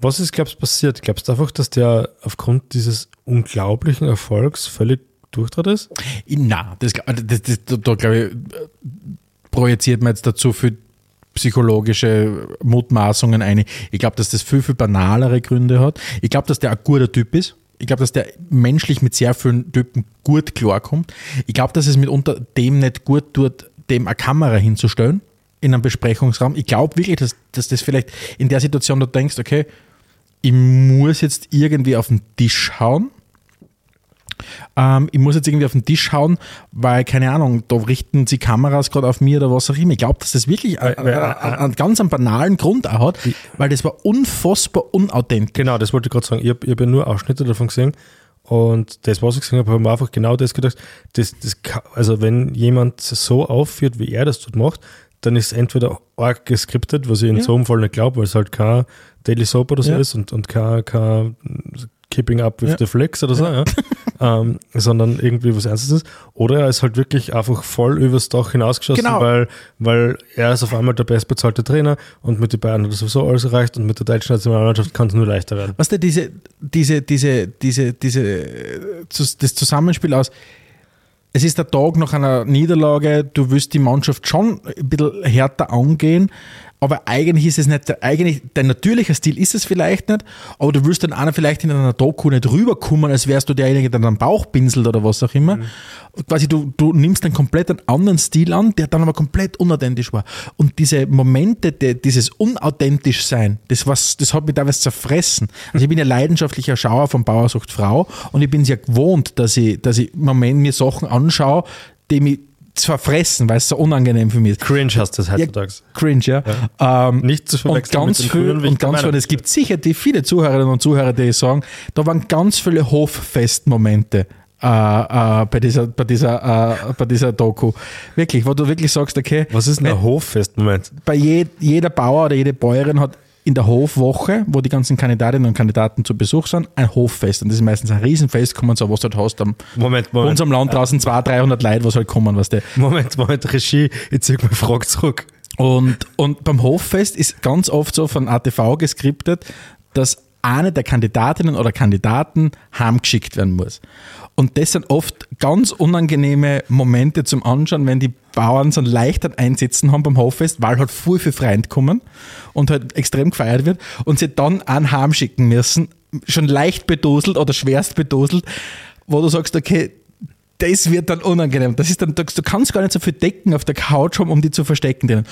B: Was ist, glaubst du, passiert? Glaubst du einfach, dass der aufgrund dieses unglaublichen Erfolgs völlig durchdreht ist?
C: Na, das, das, das, da, da glaube ich, projiziert man jetzt dazu viel psychologische Mutmaßungen ein. Ich glaube, dass das viel, viel banalere Gründe hat. Ich glaube, dass der ein guter Typ ist. Ich glaube, dass der menschlich mit sehr vielen Typen gut klarkommt. Ich glaube, dass es mitunter dem nicht gut tut, dem eine Kamera hinzustellen in einem Besprechungsraum. Ich glaube wirklich, dass, dass das vielleicht in der Situation, du denkst, okay, ich muss jetzt irgendwie auf den Tisch hauen ähm, ich muss jetzt irgendwie auf den Tisch hauen, weil, keine Ahnung, da richten sie Kameras gerade auf mir oder was auch immer. Ich glaube, dass das wirklich einen,
B: weil-
C: einen, ganz einen banalen Grund auch hat, weil das war unfassbar unauthentisch.
B: Genau, das wollte ich gerade sagen. Ich habe hab ja nur Ausschnitte davon gesehen. Und das, was ich gesehen habe, habe ich mir einfach genau das gedacht. Das, das, also, wenn jemand so aufführt, wie er das dort macht, dann ist es entweder arg geskriptet, was ich in
C: Ja.
B: so einem Fall nicht glaube, weil es halt kein Daily Soap oder so
C: Ja.
B: ist und, und kein, kein Keeping Up with
C: Ja.
B: the Flex oder so, ja. ähm, sondern irgendwie was Ernstes ist. Oder er ist halt wirklich einfach voll übers Dach hinausgeschossen,
C: Genau.
B: weil, weil er ist auf einmal der bestbezahlte Trainer und mit den Bayern hat er sowieso alles erreicht und mit der deutschen Nationalmannschaft kann es nur leichter werden.
C: Weißt du, diese, diese, diese, diese, diese, das Zusammenspiel aus, es ist der Tag nach einer Niederlage, du willst die Mannschaft schon ein bisschen härter angehen, aber eigentlich ist es nicht, der, eigentlich, dein natürlicher Stil ist es vielleicht nicht, aber du willst dann einer vielleicht in einer Doku nicht rüberkommen, als wärst du derjenige, der deinen Bauch pinselt oder was auch immer. Und Quasi du, du nimmst einen komplett einen anderen Stil an, der dann aber komplett unauthentisch war. Und diese Momente, die, dieses unauthentisch sein, das, was, das hat mich teilweise zerfressen. Also ich bin ja leidenschaftlicher Schauer von Bauer sucht Frau und ich bin es ja gewohnt, dass ich, dass ich im Moment mir Sachen anschaue, die mich verfressen, weil es so unangenehm für mich ist.
B: Cringe hast du das
C: Ja,
B: heutzutage.
C: cringe, ja. Ähm,
B: Nicht zu
C: und
B: verwechseln
C: ganz
B: mit
C: viel, und ganz viel, es gibt sicher die viele Zuhörerinnen und Zuhörer, die sagen, da waren ganz viele Hoffestmomente äh, äh, bei dieser, bei dieser, äh, bei dieser Doku. Wirklich, wo du wirklich sagst, okay,
B: Was ist ein Hoffest-Moment?
C: bei je, jeder Bauer oder jede Bäuerin hat in der Hofwoche, wo die ganzen Kandidatinnen und Kandidaten zu Besuch sind, ein Hoffest. Und das ist meistens ein Riesenfest, kommen so, was du halt hast, am,
B: Moment, Moment.
C: unserem Land draußen 200, 300 Leute, was halt kommen, was der.
B: Moment, Moment, Regie, ich zieh meine Frage zurück.
C: Und, und beim Hoffest ist ganz oft so von ATV geskriptet, dass eine der Kandidatinnen oder Kandidaten heimgeschickt werden muss. Und das sind oft ganz unangenehme Momente zum Anschauen, wenn die Bauern so ein leichter Einsitzen haben beim Hoffest, weil halt viel für Freund kommen und halt extrem gefeiert wird und sie dann einen heimschicken müssen, schon leicht bedoselt oder schwerst bedoselt, wo du sagst, okay, das wird dann unangenehm. Das ist dann, du kannst gar nicht so viel Decken auf der Couch haben, um die zu verstecken. Drinnen.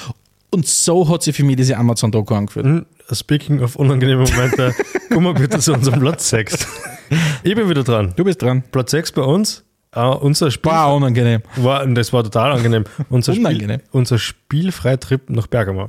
C: Und so hat sich für mich diese Amazon-Doku angefühlt.
B: Speaking of unangenehme Momente, komm mal bitte zu unserem Platz 6. Ich bin wieder dran.
C: Du bist dran.
B: Platz 6 bei uns. Uh, unser Spiel
C: War unangenehm.
B: war, das war total angenehm. Unser,
C: Unangenehm.
B: Spiel, unser Spielfreitrip nach Bergamo.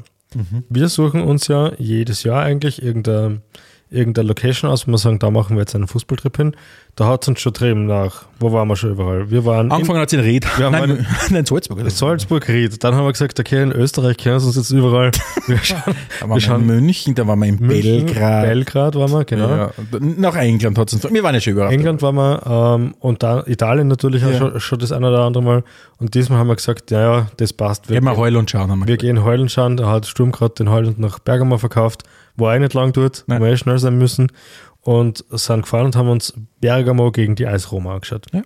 B: Wir suchen uns ja jedes Jahr eigentlich irgendeine, irgendeine Location aus, wo wir sagen, da machen wir jetzt einen Fußballtrip hin. Da hat es uns schon trieben nach, wo waren wir schon überall? Wir waren
C: Angefangen hat es in Ried.
B: Wir haben
C: Nein, nein, in Salzburg. Oder?
B: Salzburg, Ried. Dann haben wir gesagt, okay, in Österreich kennen sie uns jetzt überall. Wir schauen,
C: Da waren
B: wir
C: wir
B: schauen
C: in München, da waren wir in
B: München,
C: Belgrad.
B: Belgrad waren wir, genau.
C: Ja, nach England hat es uns. Wir waren ja schon überall.
B: England waren wir ähm, und dann Italien natürlich auch
C: Ja.
B: schon, schon das eine oder andere Mal. Und diesmal haben wir gesagt, ja, ja, das passt. Wir,
C: Gehen wir
B: gehen,
C: heulen und schauen. Wir
B: wir gehen heulen schauen. Da hat Sturm gerade den Heuland nach Bergamo verkauft, wo er nicht lang tut,
C: Nein.
B: wo wir eh schnell sein müssen. Und sind gefahren und haben uns Bergamo gegen die Eisroma angeschaut.
C: Ja.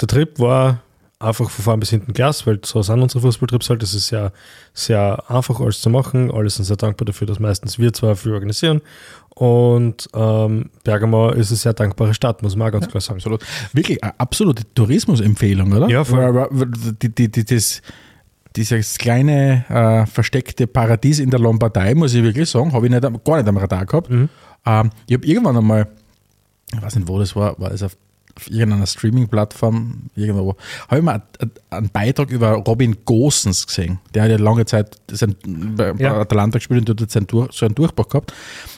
B: Der Trip war einfach von vorn bis hinten klasse, weil so sind unsere Fußballtrips halt. Das ist sehr, sehr einfach alles zu machen. Alle sind sehr dankbar dafür, dass meistens wir zwar viel organisieren. Und ähm, Bergamo ist eine sehr dankbare Stadt, muss man auch ganz klar sagen.
C: Absolut. Wirklich eine absolute Tourismusempfehlung, oder?
B: Ja, voll.
C: Weil- weil- weil Die, die, die, das, dieses kleine äh, versteckte Paradies in der Lombardei, muss ich wirklich sagen, habe ich nicht, gar nicht am Radar gehabt.
B: Mhm.
C: Ähm, ich habe irgendwann einmal, ich weiß nicht, wo das war, war es auf auf irgendeiner Streaming-Plattform, irgendwo, habe ich mal einen Beitrag über Robin Gosens gesehen. Der hat ja lange Zeit sein, bei,
B: Ja.
C: Atalanta gespielt und dort hat so einen Durchbruch gehabt.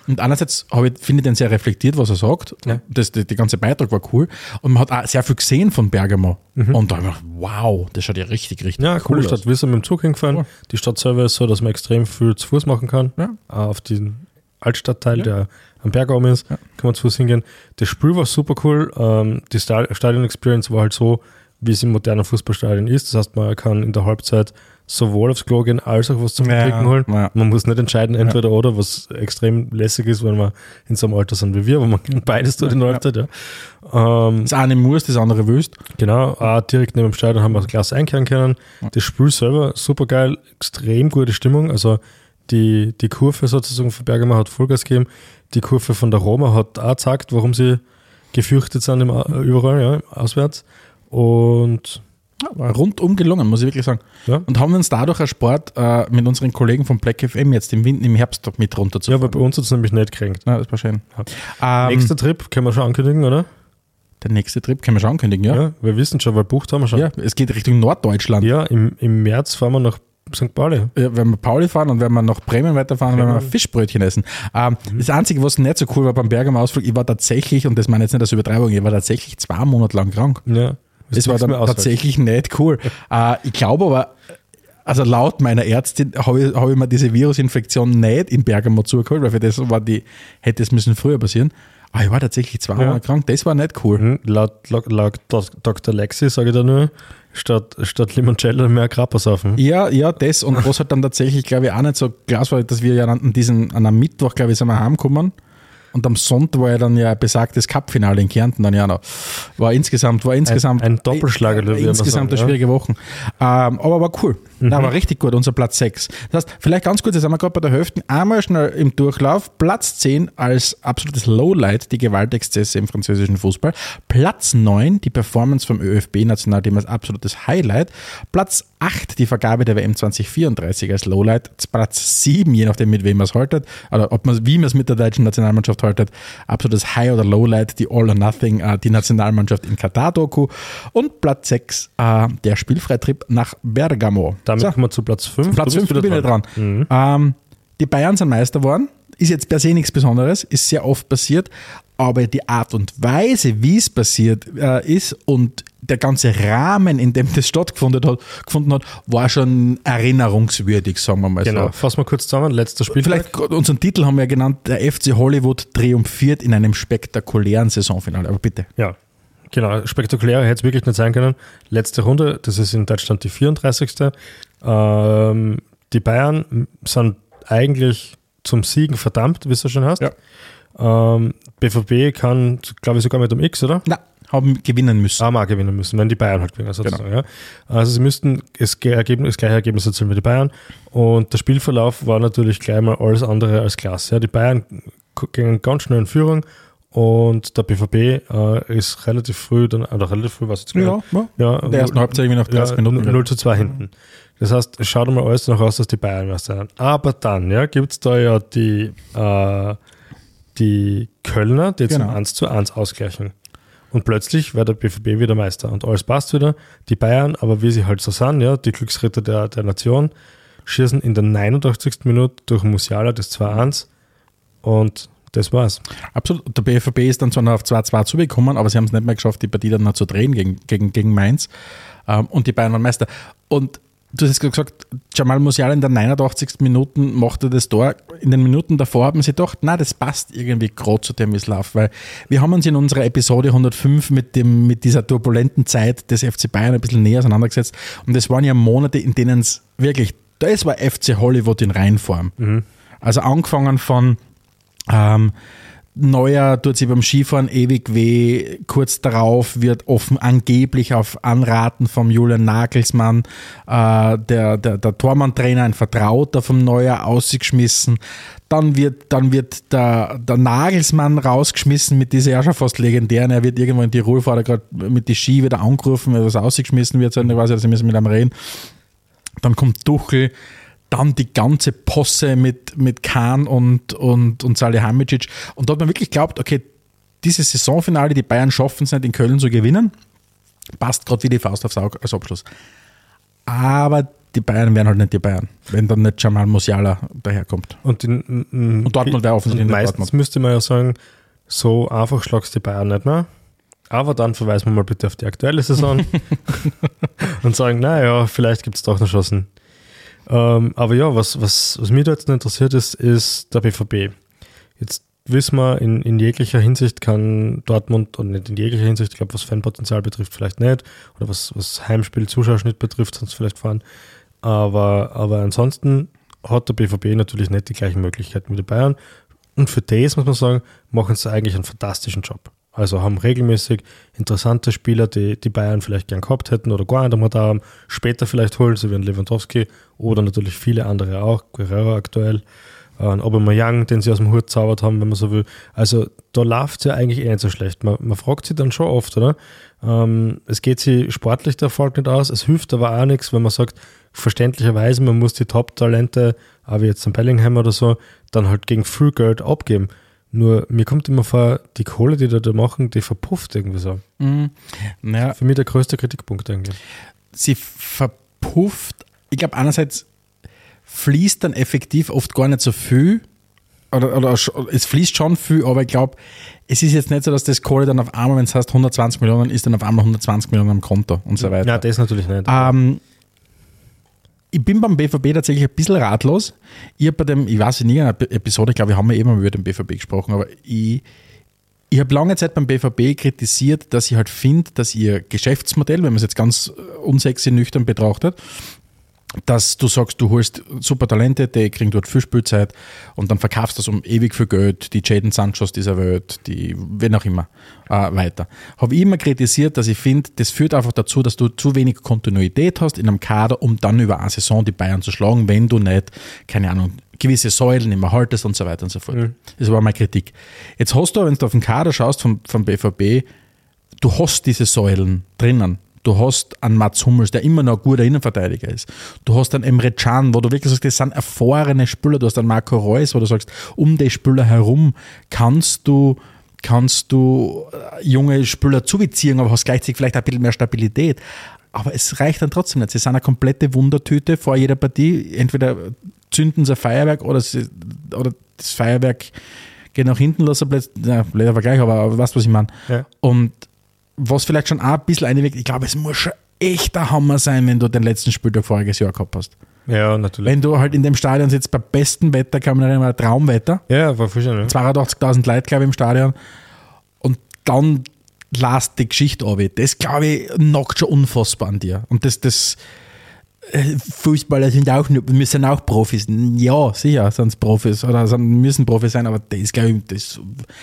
C: Und einerseits ich, finde ich den sehr reflektiert, was er sagt.
B: Ja.
C: Das, der, der ganze Beitrag war cool. Und man hat auch sehr viel gesehen von Bergamo. Und da habe ich gedacht, wow, das schaut ja richtig, richtig
B: Mhm. Ja,
C: cool
B: Stadt.
C: aus.
B: Wir sind mit dem Zug hingefahren.
C: Cool.
B: Die Stadt selber ist so, dass man extrem viel zu Fuß machen kann.
C: Ja.
B: Auf den Altstadtteil, der am Berg oben ist, kann man zu Fuß hingehen. Das Spiel war super cool. Ähm, die Sta- Stadion-Experience war halt so, wie es im modernen Fußballstadion ist. Das heißt, man kann in der Halbzeit sowohl aufs Klo gehen, als auch was zum
C: Ja,
B: Trinken holen.
C: ja.
B: Man muss nicht entscheiden, entweder oder, was extrem lässig ist, wenn man in so einem Alter sind wie wir, wo man beides tut in der Halbzeit. Ja. Ähm,
C: Das eine muss, das andere willst.
B: Genau, auch direkt neben dem Stadion haben wir das Glas einkehren können. Das Spiel selber super geil, extrem gute Stimmung. Also die, die Kurve sozusagen von Bergamo hat Vollgas gegeben. Die Kurve von der Roma hat auch gezeigt, warum sie gefürchtet sind im, Au- überall, ja, auswärts. Und
C: Ja, war rundum gelungen, muss ich wirklich sagen.
B: Ja.
C: Und haben uns dadurch erspart, äh, mit unseren Kollegen von Black FM jetzt im, Winter, im Herbst mit
B: ja,
C: runterzufahren.
B: aber bei uns hat es nämlich nicht gekränkt.
C: Ja, das war schön. Ähm,
B: Nächster Trip können wir schon ankündigen, oder?
C: der nächste Trip können wir schon ankündigen, ja.
B: Ja. wir wissen schon, weil bucht haben wir schon.
C: Ja, es geht Richtung Norddeutschland.
B: Ja, im, im März fahren wir nach St. Pauli.
C: Ja, wenn wir Pauli fahren und wenn wir nach Bremen weiterfahren, werden wir Fischbrötchen essen. Ähm, Das Einzige, was nicht so cool war beim Bergamo Ausflug, ich war tatsächlich, und das meine ich jetzt nicht als Übertreibung, ich war tatsächlich zwei Monate lang krank.
B: Ja.
C: Das war
B: nichts
C: dann tatsächlich nicht cool. äh, ich glaube aber, also laut meiner Ärztin habe ich, hab ich mir diese Virusinfektion nicht in Bergamo zugeholt, weil für das war die, hätte es müssen früher passieren. Aber ich war tatsächlich zwei
B: Ja.
C: Krank, das war nicht cool.
B: Mhm. Laut, laut, laut Dr. Lexi sage ich da nur, statt, statt Limoncello mehr Grappa saufen.
C: Ja, ja, das und was halt dann tatsächlich, glaube ich, auch nicht so klar war, dass wir ja an diesen, an einem Mittwoch, glaube ich, sind wir heimgekommen. Und am Sonntag war ja dann ja besagtes Cup-Finale in Kärnten dann ja noch. War insgesamt, war insgesamt
B: ein Doppelschlager,
C: äh,
B: würde ich mal
C: insgesamt
B: sagen,
C: eine
B: ja.
C: schwierige Woche. Ähm, aber war cool. Na, war richtig gut, unser Platz 6. Das heißt, vielleicht ganz kurz, jetzt sind wir gerade bei der Hälfte, einmal schnell im Durchlauf. Platz 10 als absolutes Lowlight, die Gewaltexzesse im französischen Fußball. Platz 9, die Performance vom ÖFB-Nationalteam als absolutes Highlight. Platz 8, die Vergabe der WM 2034 als Lowlight. Platz 7, je nachdem mit wem man es haltet, oder ob man wie man es mit der deutschen Nationalmannschaft haltet, absolutes High oder Lowlight, die All or Nothing, äh, die Nationalmannschaft in Katar-Doku. Und Platz 6, äh, der Spielfreitrip nach Bergamo.
B: Damit
C: So.
B: kommen wir zu Platz 5.
C: Platz 5 bin ich dran. Ähm, die Bayern sind Meister geworden. Ist jetzt per se nichts Besonderes, ist sehr oft passiert, aber die Art und Weise, wie es passiert äh, ist und der ganze Rahmen, in dem das stattgefunden hat, gefunden hat, war schon erinnerungswürdig, sagen wir mal
B: Genau,
C: so.
B: fassen wir kurz zusammen. Letzter Spiel.
C: Vielleicht unseren Titel haben wir ja genannt, der FC Hollywood triumphiert in einem spektakulären Saisonfinale. Aber bitte.
B: Ja, genau. Spektakulärer hätte es wirklich nicht sein können. Letzte Runde, das ist in Deutschland die 34. Ähm, die Bayern sind eigentlich zum Siegen verdammt, wie du schon hast.
C: Ja.
B: Ähm, BVB kann, glaube ich, sogar mit dem X, oder?
C: Na, haben gewinnen müssen.
B: auch mal gewinnen müssen, wenn die Bayern halt gewinnen, sozusagen. Ja. Also sie müssten das, Ge- Ergebnis, das gleiche Ergebnis erzielen wie die Bayern. Und der Spielverlauf war natürlich gleich mal alles andere als klasse. Ja. Die Bayern gingen ganz schnell in Führung und der BVB äh, ist relativ früh, dann, oder relativ früh war es jetzt
C: Ja, ja.
B: ja,
C: der ersten Halbzeit irgendwie nach 30 Minuten.
B: 0 zu 2 hinten. Das heißt, es schaut mal alles noch aus, dass die Bayern Meister sind. Aber dann ja, gibt es da ja die, äh, die Kölner, die
C: Genau.
B: zum 1 zu 1 ausgleichen. Und plötzlich wird der BVB wieder Meister und alles passt wieder. Die Bayern, aber wie sie halt so sind, ja, die Glücksritter der, der Nation, schießen in der 89. Minute durch Musiala das 2-1 und das war's.
C: Absolut. Der BVB ist dann zwar noch auf 2-2 zugekommen, aber sie haben es nicht mehr geschafft, die Partie dann noch zu drehen gegen, gegen, gegen Mainz. Ähm, und die Bayern waren Meister. Und du hast gesagt, Jamal Musiala in der 89. Minute machte das Tor. In den Minuten davor haben sie gedacht, na, das passt irgendwie gerade zu dem, läuft. Weil wir haben uns in unserer Episode 105 mit, dem, mit dieser turbulenten Zeit des FC Bayern ein bisschen näher auseinandergesetzt. Und es waren ja Monate, in denen es wirklich, das war FC Hollywood in Reinform. Also angefangen von ähm, Neuer tut sich beim Skifahren ewig weh. Kurz darauf wird offen angeblich auf Anraten vom Julian Nagelsmann äh, der, der, der Tormann-Trainer, ein Vertrauter vom Neuer, ausgeschmissen. Dann wird, dann wird der, der Nagelsmann rausgeschmissen mit dieser ja schon fast legendären. Er wird irgendwo in Tirol fahrt er gerade mit die Ski wieder angegriffen, weil was ausgeschmissen wird. So, ich weiß, sie müssen mit einem reden. Dann kommt Tuchel, dann die ganze Posse mit, mit Kahn und, und, und Salihamidzic. Und da hat man wirklich geglaubt, okay, dieses Saisonfinale, die Bayern schaffen es nicht in Köln zu gewinnen. Passt gerade wie die Faust aufs Auge als Abschluss. Aber die Bayern wären halt nicht die Bayern, wenn dann nicht Jamal Musiala daherkommt.
B: Und, in,
C: und Dortmund wäre offensichtlich
B: meistens
C: Dortmund.
B: müsste man ja sagen, so einfach schlagst die Bayern nicht mehr. Aber dann verweisen wir mal bitte auf die aktuelle Saison und sagen, naja, vielleicht gibt es doch noch Chancen. Ähm, aber ja, was, was, was mich da jetzt interessiert ist, ist der BVB. Jetzt wissen wir, in, in jeglicher Hinsicht kann Dortmund, und nicht in jeglicher Hinsicht, ich glaube, was Fanpotenzial betrifft, vielleicht nicht, oder was, was Heimspiel, Zuschauerschnitt betrifft, sonst vielleicht fahren. Aber, aber ansonsten hat der BVB natürlich nicht die gleichen Möglichkeiten wie die Bayern. Und für das, muss man sagen, machen sie eigentlich einen fantastischen Job. Also haben regelmäßig interessante Spieler, die die Bayern vielleicht gern gehabt hätten oder gar nicht einmal da haben, später vielleicht holen, so wie ein Lewandowski oder natürlich viele andere auch, Guerrero aktuell, äh, Aubameyang, den sie aus dem Hut zaubert haben, wenn man so will. Also da läuft es ja eigentlich eh nicht so schlecht. Man, man fragt sich dann schon oft, oder? Ähm, es geht sich sportlich der Erfolg nicht aus, es hilft aber auch nichts, wenn man sagt, verständlicherweise, man muss die Top-Talente, aber jetzt ein Bellingham oder so, dann halt gegen viel Geld abgeben. Nur mir kommt immer vor, die Kohle, die da, da machen, die verpufft irgendwie so.
C: Mhm. Naja,
B: Für mich der größte Kritikpunkt eigentlich.
C: sie verpufft. Ich glaube, einerseits fließt dann effektiv oft gar nicht so viel. Oder, oder es fließt schon viel, aber ich glaube, es ist jetzt nicht so, dass das Kohle dann auf einmal, wenn es heißt 120 Millionen, ist dann auf einmal 120 Millionen am Konto und so weiter.
B: Ja, das natürlich nicht.
C: Ähm, ich bin beim BVB tatsächlich ein bisschen ratlos. Ich habe bei dem, ich weiß nicht, in einer Episode, ich glaube, wir haben ja eben über den BVB gesprochen, aber ich, ich habe lange Zeit beim BVB kritisiert, dass ich halt finde, dass ihr Geschäftsmodell, wenn man es jetzt ganz äh, unsexy nüchtern betrachtet, dass du sagst, du holst super Talente, die kriegen dort viel Spielzeit und dann verkaufst du das um ewig viel Geld, die Jaden Sanchos dieser Welt, die, wen auch immer, äh, weiter. Habe ich immer kritisiert, dass ich finde, das führt einfach dazu, dass du zu wenig Kontinuität hast in einem Kader, um dann über eine Saison die Bayern zu schlagen, wenn du nicht, keine Ahnung, gewisse Säulen immer haltest und so weiter und so fort. Das war meine Kritik. Jetzt hast du, wenn du auf den Kader schaust vom, vom BVB, du hast diese Säulen drinnen. Du hast einen Mats Hummels, der immer noch ein guter Innenverteidiger ist. Du hast einen Emre Can, wo du wirklich sagst, das sind erfahrene Spieler. Du hast einen Marco Reus, wo du sagst, um die Spieler herum kannst du, kannst du äh, junge Spieler zubeziehen, aber hast gleichzeitig vielleicht ein bisschen mehr Stabilität. Aber es reicht dann trotzdem nicht. Sie sind eine komplette Wundertüte vor jeder Partie. Entweder zünden sie ein Feuerwerk oder, sie, oder das Feuerwerk geht nach hinten, lassen plötzlich, na, blöder Vergleich, aber, aber weißt du, was ich meine?
B: Ja.
C: Und was vielleicht schon auch ein bisschen einwirkt, ich glaube, es muss schon echt ein Hammer sein, wenn du den letzten Spieltag voriges Jahr gehabt hast.
B: Ja, natürlich.
C: Wenn du halt in dem Stadion sitzt, bei bestem Wetter, kann man erinnern, Traumwetter,
B: ja, war schön. Ja.
C: 82.000 Leute, glaube ich, im Stadion, und dann lasst die Geschichte ab. Das, glaube ich, knockt schon unfassbar an dir. Und das, das, Fußballer sind auch, nur- müssen auch Profis. Ja, sicher sind es Profis oder sind, müssen Profis sein, aber das, glaube ich, das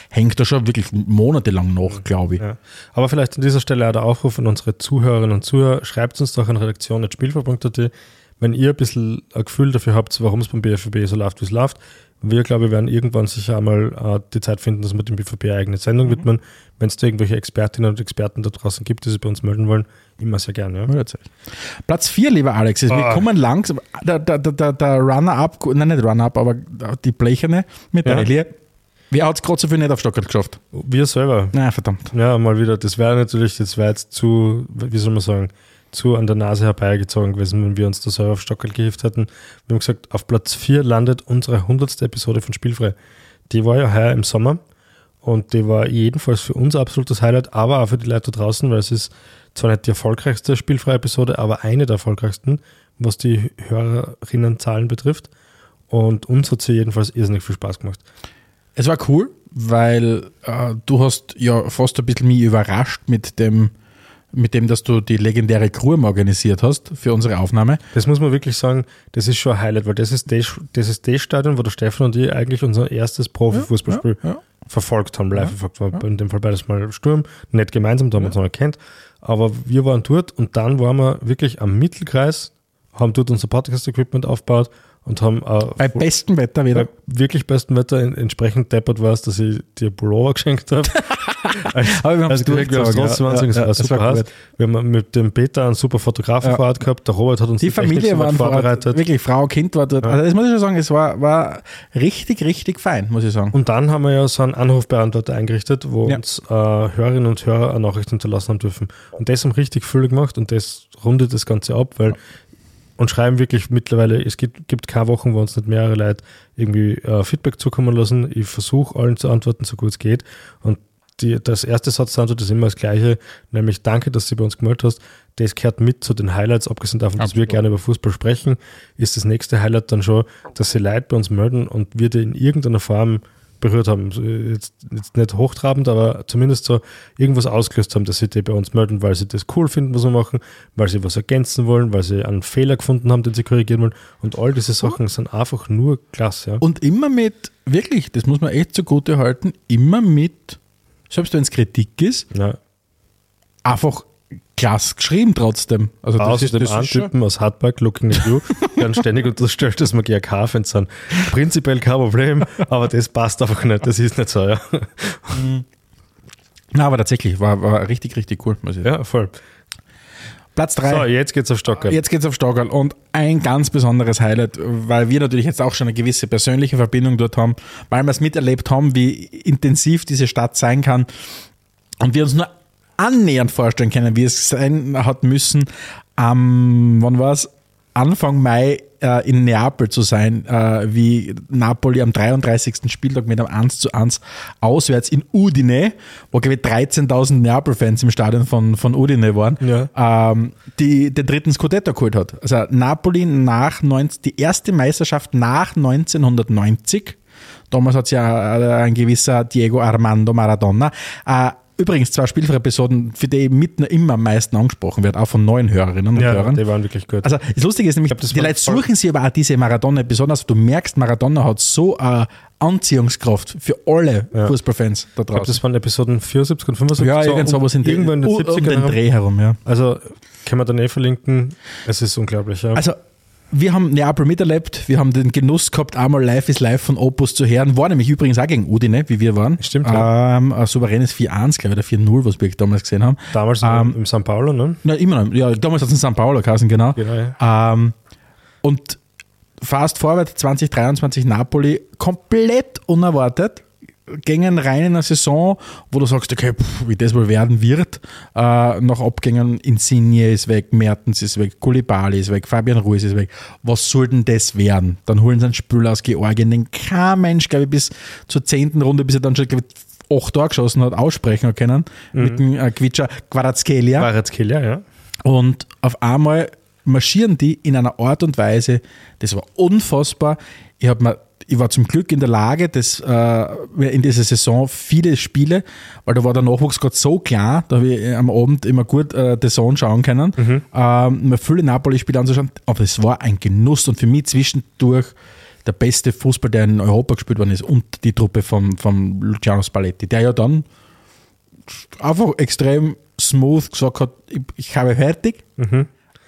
C: hängt da schon wirklich monatelang nach, glaube ich.
B: Ja. Aber vielleicht an dieser Stelle auch der Aufruf an unsere Zuhörerinnen und Zuhörer, schreibt uns doch an redaktion.spielver.at, wenn ihr ein bisschen ein Gefühl dafür habt, warum es beim BFB so läuft, wie es läuft. Wir, glaube ich, werden irgendwann sicher einmal äh, die Zeit finden, dass wir dem BVB eine eigene Sendung widmen. Wenn es da irgendwelche Expertinnen und Experten da draußen gibt, die sich bei uns melden wollen, immer sehr gerne. Ja.
C: Platz 4, lieber Alex, ist, wir
B: Ah.
C: kommen langsam. Der, der, der, der, Runner-Up, nein, nicht Runner-Up, aber die Blecherne mit
B: Ja.
C: der Elie. Wer hat es gerade so viel nicht auf Stockholm geschafft?
B: Wir selber.
C: Na, verdammt.
B: Ja, mal wieder. Das wäre natürlich, das wäre jetzt zu, wie soll man sagen, zu an der Nase herbeigezogen gewesen, wenn wir uns da selber auf Stockel gehieft hätten. Wir haben gesagt, auf Platz 4 landet unsere 100. Episode von Spielfrei. Die war ja heuer im Sommer und die war jedenfalls für uns absolutes Highlight, aber auch für die Leute da draußen, weil es ist zwar nicht die erfolgreichste spielfreie Episode, aber eine der erfolgreichsten, was die Hörerinnenzahlen betrifft. Und uns hat sie jedenfalls irrsinnig viel Spaß gemacht.
C: Es war cool, weil äh, du hast ja fast ein bisschen mich überrascht mit dem, mit dem, dass du die legendäre Crew organisiert hast für unsere Aufnahme.
B: Das muss man wirklich sagen, das ist schon ein Highlight, weil das ist das, das, ist das Stadion, wo der Stefan und ich eigentlich unser erstes Profifußballspiel
C: Ja, ja.
B: verfolgt haben, live verfolgt war in dem Fall beides mal Sturm, nicht gemeinsam, da haben wir uns noch erkannt, aber wir waren dort und dann waren wir wirklich am Mittelkreis, haben dort unser Podcast-Equipment aufgebaut und haben äh,
C: Bei bestem Wetter wieder.
B: wirklich bestem Wetter en- entsprechend deppert war es, dass ich dir Pullover geschenkt habe
C: Aber wir haben es
B: Also trotzdem
C: ja. Ja, ja, es
B: super
C: war.
B: Wir haben mit dem Peter einen super Fotografen
C: Ja.
B: vor Ort gehabt. Der Robert hat uns
C: Die
B: Technik
C: Familie waren vor Ort,
B: vorbereitet.
C: wirklich Frau, Kind war dort. Also das muss ich schon sagen, es war, war richtig, richtig fein, muss ich sagen.
B: Und dann haben wir ja so einen Anrufbeantworter eingerichtet, wo
C: Ja.
B: uns äh, Hörerinnen und Hörer eine Nachricht hinterlassen haben dürfen. Und das haben richtig viel gemacht und das rundet das Ganze ab, weil und schreiben wirklich mittlerweile, es gibt, gibt keine Wochen, wo uns nicht mehrere Leute irgendwie äh, Feedback zukommen lassen. Ich versuche allen zu antworten, so gut es geht. Und die, das erste Satz der Antwort ist immer das gleiche, nämlich danke, dass du bei uns gemeldet hast. Das gehört mit zu den Highlights, abgesehen davon, dass wir
C: Absolut.
B: gerne über Fußball sprechen, ist das nächste Highlight dann schon, dass sie Leute bei uns melden und wir die in irgendeiner Form berührt haben. Jetzt, jetzt nicht hochtrabend, aber zumindest so irgendwas ausgelöst haben, dass sie die bei uns melden, weil sie das cool finden, was wir machen, weil sie was ergänzen wollen, weil sie einen Fehler gefunden haben, den sie korrigieren wollen. Und all diese Sachen sind einfach nur klasse. Ja.
C: Und immer mit, wirklich, das muss man echt zugute halten, immer mit, selbst wenn es Kritik ist,
B: Ja.
C: einfach klasse geschrieben trotzdem. Also das
B: Außer
C: ist,
B: dem
C: das
B: einen
C: ist schon,
B: Typen aus Hardback Looking at You, uns ständig unterstellt, dass wir GRK-Fans sind. Prinzipiell kein Problem, aber das passt einfach nicht. Das ist nicht so, ja.
C: na, aber tatsächlich, war, war richtig, richtig cool. Muss ich sagen.
B: Ja, voll.
C: Platz 3.
B: So, jetzt geht's auf Stocker.
C: Jetzt geht's auf Stockerl und ein ganz besonderes Highlight, weil wir natürlich jetzt auch schon eine gewisse persönliche Verbindung dort haben, weil wir es miterlebt haben, wie intensiv diese Stadt sein kann und wir uns nur annähernd vorstellen können, wie es sein hat müssen, am, wann war es? Anfang Mai äh, in Neapel zu sein, äh, wie Napoli am 33. Spieltag mit einem 1 zu 1 auswärts in Udine, wo glaube ich 13.000 Neapel-Fans im Stadion von, von Udine waren,
B: Ja.
C: ähm, die den dritten Scudetto geholt hat. Also Napoli nach 19, die erste Meisterschaft nach 1990. Damals hat es ja äh, ein gewisser Diego Armando Maradona. Äh, übrigens zwei Spielfreiepisoden, für die mitten immer am meisten angesprochen wird, auch von neuen Hörerinnen und
B: ja,
C: Hörern.
B: die waren wirklich gut.
C: Also das Lustige ist nämlich,
B: glaub,
C: die Leute suchen sich aber auch diese Maradona-Episoden. Also du merkst, Maradona hat so eine Anziehungskraft für alle
B: Ja.
C: Fußballfans da
B: ich glaube,
C: draußen.
B: das waren Episoden 74 und 75.
C: Ja,
B: so
C: irgend
B: um-
C: sowas in den,
B: Irgendwann in den
C: um, um
B: 70ern.
C: den
B: herum.
C: Dreh herum, ja.
B: Also, können wir dann eh verlinken. Es ist unglaublich, ja.
C: Also, wir haben Neapel miterlebt, wir haben den Genuss gehabt, einmal Live is Live von Opus zu hören. War nämlich übrigens auch gegen Udine, wie wir waren.
B: Stimmt, ja.
C: Ähm, ein souveränes 4-1, glaube ich, oder 4-0, was wir damals gesehen haben.
B: Damals
C: ähm,
B: im San Paulo, ne?
C: Na, immer noch. Ja, damals hat es in St. Paulo geheißen, genau.
B: Genau, ja.
C: Ähm, und fast forward 2023 Napoli, komplett unerwartet, gingen rein in eine Saison, wo du sagst, okay, pff, wie das wohl werden wird. Äh, nach Abgängen Insigne ist weg, Mertens ist weg, Koulibaly ist weg, Fabian Ruiz ist weg. Was soll denn das werden? Dann holen sie einen Spieler aus Georgien, den kein Mensch, glaube ich, bis zur zehnten Runde, bis er dann schon, ich, acht Tore geschossen hat, aussprechen können. Mit dem äh, Quitscher
B: jetzt Kill, ja.
C: Und auf einmal marschieren die in einer Art und Weise, das war unfassbar. Ich, hab mir, ich war zum Glück in der Lage, das, äh, in dieser Saison viele Spiele, weil da war der Nachwuchs gerade so klar, da habe ich am Abend immer gut äh, The Zone schauen können, ähm, mir viele Napoli-Spiele anzuschauen, aber es war ein Genuss und für mich zwischendurch der beste Fußball, der in Europa gespielt worden ist und die Truppe von, von Luciano Spalletti, der ja dann einfach extrem smooth gesagt hat, ich, ich habe fertig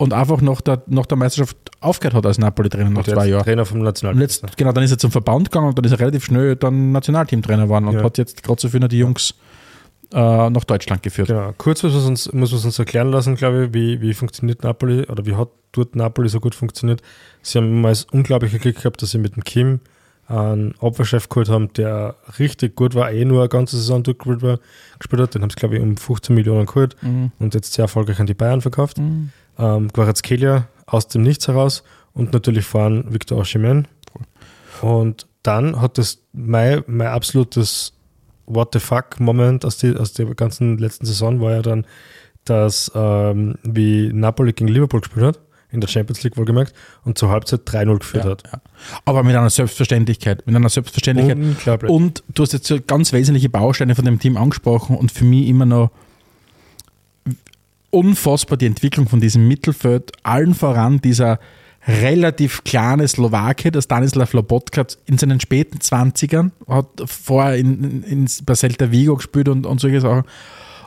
C: und einfach nach der, nach der Meisterschaft aufgehört hat als Napoli-Trainer nach zwei Jahren.
B: Trainer vom Nationalteam.
C: genau, dann ist er zum Verband gegangen und dann ist er relativ schnell dann Nationalteamtrainer geworden und
B: Ja.
C: hat jetzt gerade so viele die Jungs äh, nach Deutschland geführt.
B: Genau. Kurz muss man uns, uns erklären lassen, glaube ich, wie, wie funktioniert Napoli oder wie hat dort Napoli so gut funktioniert. Sie haben mal das unglaubliche Glück gehabt, dass sie mit dem Kim einen Abwehrchef geholt haben, der richtig gut war, eh nur eine ganze Saison durchgespielt war, gespielt hat. Den haben sie, glaube ich, um 15 Millionen geholt und jetzt sehr erfolgreich an die Bayern verkauft. Ähm, Quarazkelia aus dem Nichts heraus und natürlich vorhin Victor Osimhen. Und dann hat das mein, mein absolutes What the fuck-Moment aus, die, aus der ganzen letzten Saison war ja dann, dass ähm, wie Napoli gegen Liverpool gespielt hat, in der Champions League wohlgemerkt, und zur Halbzeit 3-0 geführt hat.
C: Ja. Aber mit einer Selbstverständlichkeit. Mit einer Selbstverständlichkeit. Und du hast jetzt so ganz wesentliche Bausteine von dem Team angesprochen und für mich immer noch unfassbar die Entwicklung von diesem Mittelfeld, allen voran dieser relativ kleine Slowake, der Stanislav Lobotka in seinen späten 20ern, hat vorher in, in, bei Celta Vigo gespielt und, und solche Sachen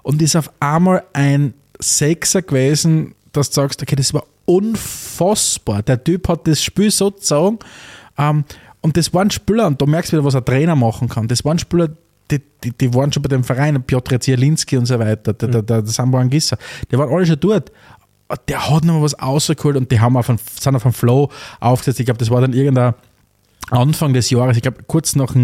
C: und ist auf einmal ein Sechser gewesen, dass du sagst, okay, das war unfassbar. Der Typ hat das Spiel so gezogen ähm, und das waren Spieler, und da merkst du wieder, was ein Trainer machen kann. Das waren Spieler, die, die, die waren schon bei dem Verein, Piotr Zielinski und so weiter, der, der, der, der Sambo Angissa, die waren alle schon dort. Der hat noch mal was rausgeholt und die haben auf einen, sind auf einen Flow aufgesetzt. Ich glaube, das war dann irgendein Anfang des Jahres, ich glaube, kurz nach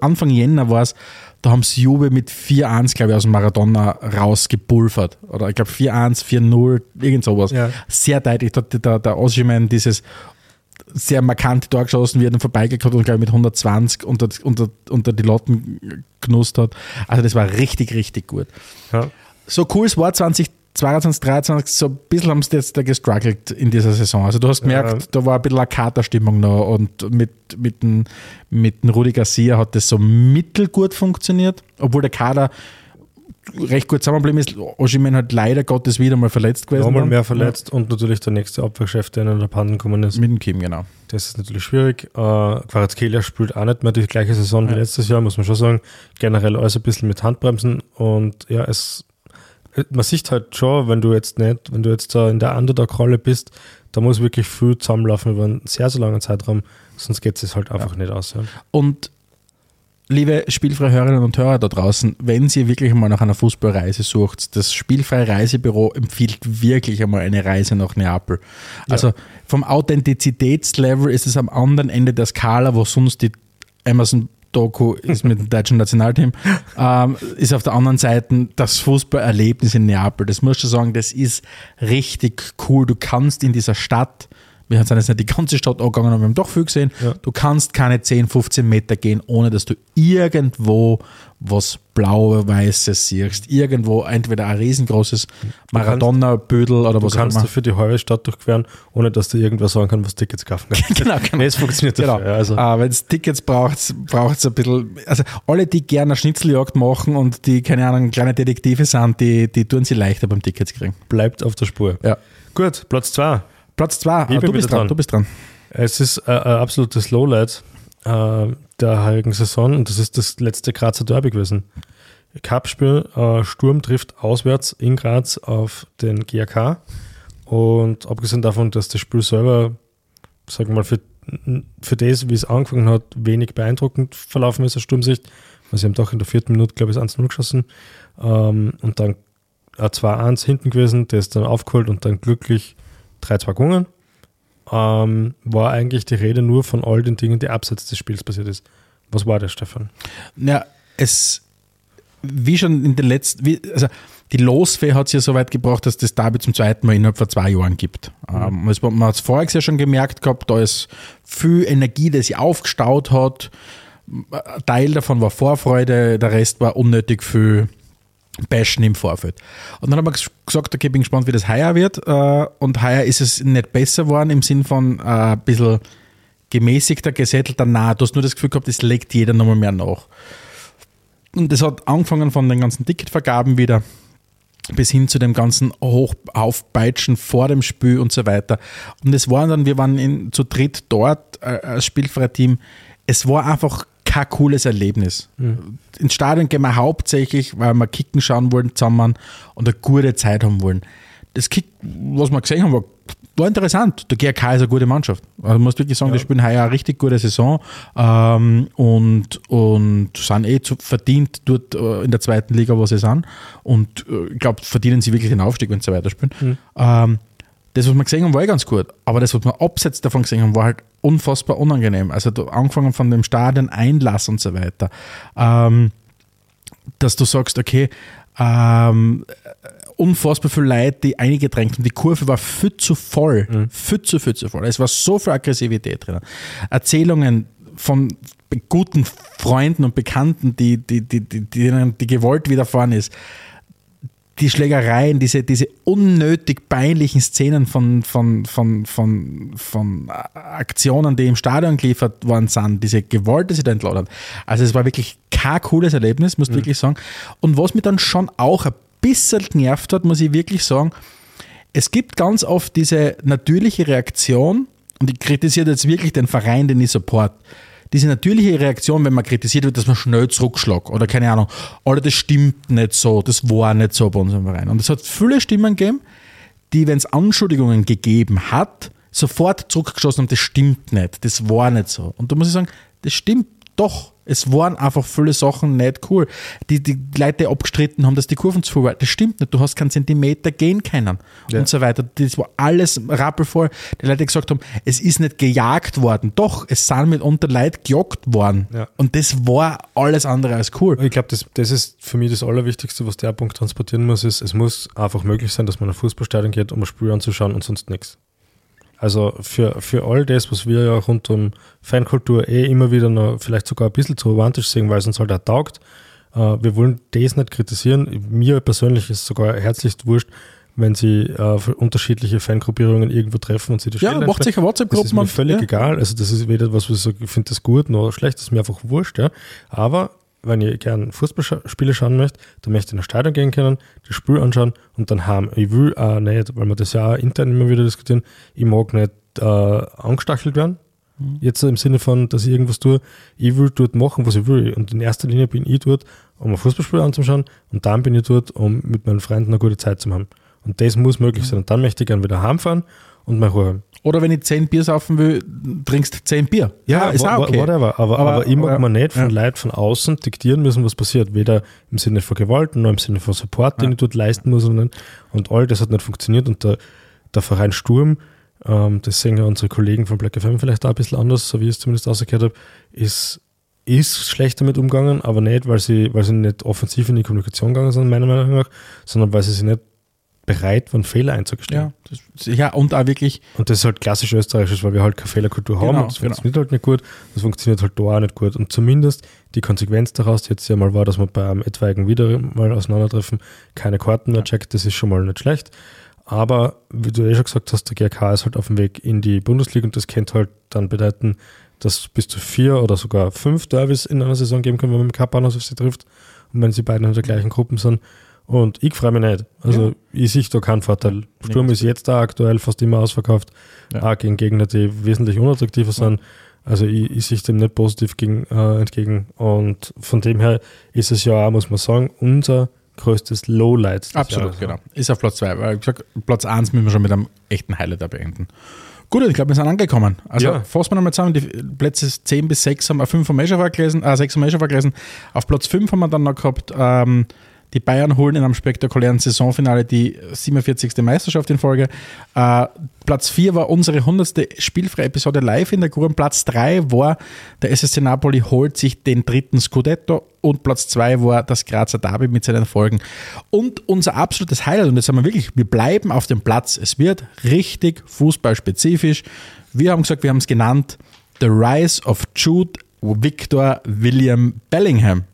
C: Anfang Jänner war es, da haben sie Juve mit 4-1, glaube ich, aus dem Maradona rausgepulvert. Oder ich glaube 4-1, 4-0, irgend sowas.
B: Ja.
C: Sehr deutlich. Da hat der, der Osimhen dieses sehr markante Tor geschossen, wie er dann vorbeigekommen und glaube mit 120 unter, unter, unter die Latten genutzt hat. Also das war richtig, richtig gut.
B: Ja.
C: So cool es war 2022, 2023, so ein bisschen haben sie jetzt da gestruggelt in dieser Saison. Also du hast gemerkt, da war ein bisschen eine Katerstimmung noch und mit, mit, dem, mit dem Rudi Garcia hat das so mittelgut funktioniert, obwohl der Kader recht gut zusammengeblieben ist. Oshimen hat leider Gottes wieder mal verletzt gewesen.
B: Nochmal mehr verletzt und natürlich der nächste Abwehrchef, der in der Panden gekommen ist.
C: Mit dem Kim, genau.
B: Das ist natürlich schwierig. Äh, Quarazkelia spielt auch nicht mehr die gleiche Saison wie letztes Jahr, muss man schon sagen. Generell alles ein bisschen mit Handbremsen und ja, es man sieht halt schon, wenn du jetzt nicht, wenn du jetzt da in der Underdog-Rolle bist, da muss wirklich viel zusammenlaufen über einen sehr, sehr langen Zeitraum, sonst geht es halt einfach nicht aus. Ja.
C: Und liebe spielfreie Hörerinnen und Hörer da draußen, wenn ihr wirklich mal nach einer Fußballreise sucht, das spielfreie Reisebüro empfiehlt wirklich einmal eine Reise nach Neapel. Also vom Authentizitätslevel ist es am anderen Ende der Skala, wo sonst die Amazon Doku ist mit dem deutschen Nationalteam, ähm, ist auf der anderen Seite das Fußballerlebnis in Neapel. Das musst du sagen, das ist richtig cool. Du kannst in dieser Stadt, wir sind jetzt nicht die ganze Stadt angegangen, aber wir haben doch viel gesehen,
B: Ja.
C: du kannst keine 10, 15 Meter gehen, ohne dass du irgendwo was Blau-Weißes siehst. Irgendwo entweder ein riesengroßes Maradona-Bödel oder
B: Du
C: was auch
B: kannst
C: immer.
B: dafür die halbe Stadt durchqueren, ohne dass dir irgendwer sagen kann, was Tickets kaufen kann.
C: Genau, genau.
B: Es funktioniert
C: Genau.
B: dafür. Also,
C: Ah, Wenn es Tickets braucht, braucht es ein bisschen. Also alle, die gerne eine Schnitzeljagd machen und die, keine Ahnung, kleine Detektive sind, die, die tun sie leichter beim Tickets kriegen.
B: bleibt auf der Spur.
C: Ja.
B: Gut, Platz 2.
C: Platz zwei,
B: Ich
C: ah,
B: bin
C: du bist dran,
B: dran.
C: du bist dran.
B: Es ist äh, ein absolutes Lowlight äh, der heurigen Saison und das ist das letzte Grazer Derby gewesen. Cup-Spiel, äh, Sturm trifft auswärts in Graz auf den GAK und abgesehen davon, dass das Spiel selber, sagen wir mal, für, für das, wie es angefangen hat, wenig beeindruckend verlaufen ist aus Sturmsicht, weil sie haben doch in der vierten Minute, glaube ich, 1-0 geschossen ähm, und dann ein 2-1 hinten gewesen, der ist dann aufgeholt und dann glücklich 3-2 gewonnen ähm, war eigentlich die Rede nur von all den Dingen, die abseits des Spiels passiert ist. Was war das, Stefan?
C: Ja, es, wie schon in den letzten, wie, also die Losfee hat es ja so weit gebracht, dass das Derby zum zweiten Mal innerhalb von zwei Jahren gibt. Ähm, es, war- man hat es voriges Jahr schon gemerkt gehabt, da ist viel Energie, die sich aufgestaut hat. Ein Teil davon war Vorfreude, der Rest war unnötig viel Bashen im Vorfeld. Und dann haben wir ges- gesagt, okay, bin gespannt, wie das heuer wird. Äh, Und heuer ist es nicht besser geworden im Sinn von äh, ein bisschen gemäßigter, gesättelter, nah. Du hast nur das Gefühl gehabt, es legt jeder nochmal mehr nach. Und das hat angefangen von den ganzen Ticketvergaben wieder bis hin zu dem ganzen Hochaufpeitschen vor dem Spiel und so weiter. Und es waren dann, wir waren in, zu dritt dort äh, als Spielfreiteam. Es war einfach kein cooles Erlebnis. Ins Stadion gehen wir hauptsächlich, weil wir Kicken schauen wollen zusammen und eine gute Zeit haben wollen. Das Kick, was wir gesehen haben, war, war interessant. Der GRK ist eine gute Mannschaft. Also du musst wirklich sagen, die spielen heuer eine richtig gute Saison ähm, und, und sind eh zu, verdient dort äh, in der zweiten Liga, wo sie sind. Und äh, ich glaube, verdienen sie wirklich den Aufstieg, wenn sie weiterspielen. Ähm, das, was wir gesehen haben, war eh ganz gut. Aber das, was wir abseits davon gesehen haben, war halt unfassbar unangenehm. Also da, angefangen von dem Stadion, Einlass und so weiter. Ähm, dass du sagst, okay, ähm, unfassbar viele Leute, die eingedrängt haben. Die Kurve war viel zu voll. Viel zu, viel zu voll. Es war so viel Aggressivität drin. Erzählungen von guten Freunden und Bekannten, die, die, die, die, denen die Gewalt widerfahren ist. Die Schlägereien, diese, diese unnötig peinlichen Szenen von, von, von, von, von Aktionen, die im Stadion geliefert worden sind, diese Gewalt, die sie da entladen. Also es war wirklich kein cooles Erlebnis, muss ich wirklich sagen. Und was mich dann schon auch ein bisschen genervt hat, muss ich wirklich sagen, es gibt ganz oft diese natürliche Reaktion, und ich kritisiere jetzt wirklich den Verein, den ich support. Diese natürliche Reaktion, wenn man kritisiert wird, dass man schnell zurückschlägt oder keine Ahnung, oder das stimmt nicht so, das war nicht so bei unserem Verein. Und es hat viele Stimmen gegeben, die, wenn es Anschuldigungen gegeben hat, sofort zurückgeschossen haben, das stimmt nicht, das war nicht so. Und da muss ich sagen, das stimmt doch. Es waren einfach viele Sachen nicht cool. Die, die Leute, abgestritten haben, dass die Kurven zu waren. Das stimmt nicht. Du hast keinen Zentimeter gehen können
B: Ja.
C: und so weiter. Das war alles rappelvoll. Die Leute gesagt haben, es ist nicht gejagt worden. Doch, es sind mitunter Leute gejagt worden.
B: Ja.
C: Und das war alles andere als cool.
B: Ich glaube, das, das ist für mich das Allerwichtigste, was der Punkt transportieren muss, ist, es muss einfach möglich sein, dass man in ein Fußballstadion geht, um ein Spiel anzuschauen und sonst nichts. Also für, für all das, was wir ja rund um Fankultur eh immer wieder noch vielleicht sogar ein bisschen zu romantisch sehen, weil es uns halt auch taugt, äh, wir wollen das nicht kritisieren. Mir persönlich ist es sogar herzlichst wurscht, wenn sie äh, unterschiedliche Fangruppierungen irgendwo treffen und sie die
C: Ja, macht sich eine
B: das ist mir völlig
C: ja.
B: egal. Also das ist weder was, was ich ich finde das gut noch schlecht, das ist mir einfach wurscht. Ja. Aber wenn ich gerne Fußballspiele schauen möchte, dann möchte ich in ein Stadion gehen können, das Spiel anschauen und dann haben. Ich will auch nicht, weil wir das ja auch intern immer wieder diskutieren, ich mag nicht äh, angestachelt werden.
C: Mhm.
B: Jetzt im Sinne von, dass ich irgendwas tue. Ich will dort machen, was ich will. Und in erster Linie bin ich dort, um ein Fußballspiel anzuschauen und dann bin ich dort, um mit meinen Freunden eine gute Zeit zu haben. Und das muss möglich
C: Mhm.
B: sein. Und dann möchte ich gerne wieder heimfahren und Ruhe haben.
C: Oder wenn ich 10 Bier saufen will, trinkst 10 Bier. ist
B: wa-
C: auch
B: wa-
C: okay.
B: whatever. Aber,
C: Aber-
B: aber, ich mag
C: ja,
B: mir nicht von
C: ja.
B: Leuten von außen diktieren müssen, was passiert. Weder im Sinne von Gewalt, noch im Sinne von Support, den
C: Ja.
B: ich dort leisten muss. Und, und all das hat nicht funktioniert. Und der, der Verein Sturm, ähm, das sehen ja unsere Kollegen von Black FM vielleicht auch ein bisschen anders, so wie ich es zumindest ausgekehrt habe, ist, ist schlecht damit umgegangen, aber nicht, weil sie, weil sie nicht offensiv in die Kommunikation gegangen sind, meiner Meinung nach, sondern weil sie sich nicht bereit waren, Fehler einzugestehen.
C: Ja, das, ja, und auch wirklich,
B: Und das ist halt klassisch österreichisch, weil wir halt keine Fehlerkultur haben
C: Genau,
B: und das
C: genau.
B: funktioniert halt nicht gut. Das funktioniert halt da auch nicht gut. Und zumindest die Konsequenz daraus jetzt ja mal war, dass man bei einem etwaigen wieder mal auseinandertreffen keine Karten mehr checkt, das ist schon mal nicht schlecht. Aber wie du eh schon gesagt hast, der GRK ist halt auf dem Weg in die Bundesliga und das könnte halt dann bedeuten, dass bis zu vier oder sogar fünf Derbys in einer Saison geben können, wenn man mit Cup auf sie trifft und wenn sie beide in der gleichen Gruppe sind. Und ich freue mich nicht. Also
C: Ja.
B: ich sehe da keinen Vorteil. Sturm
C: Nee,
B: ist jetzt da aktuell fast immer ausverkauft,
C: Ja.
B: auch gegen Gegner, die wesentlich unattraktiver sind. Also ich, ich sehe dem nicht positiv gegen, äh, entgegen. Und von dem her ist es ja auch, muss man sagen, unser größtes Lowlight.
C: absolut,
B: Jahres.
C: genau. Ist auf Platz 2. Weil ich gesagt, Platz 1 müssen wir schon mit einem echten Highlight da beenden. Gut, ich glaube, wir sind angekommen. Also
B: Ja.
C: fassen wir nochmal zusammen, die Plätze 10 bis 6 haben wir, 5 haben wir eh schon vorgelesen, äh, 6 haben wir eh schon vorgelesen. Auf Platz 5 haben wir dann noch gehabt, ähm, die Bayern holen in einem spektakulären Saisonfinale die 47. Meisterschaft in Folge. Äh, Platz 4 war unsere 100. spielfreie Episode live in der Gruppe. Platz 3 war der SSC Napoli holt sich den dritten Scudetto und Platz 2 war das Grazer Derby mit seinen Folgen. Und unser absolutes Highlight, und jetzt haben wir wirklich, wir bleiben auf dem Platz. Es wird richtig fußballspezifisch. Wir haben gesagt, wir haben es genannt The Rise of Jude Victor William Bellingham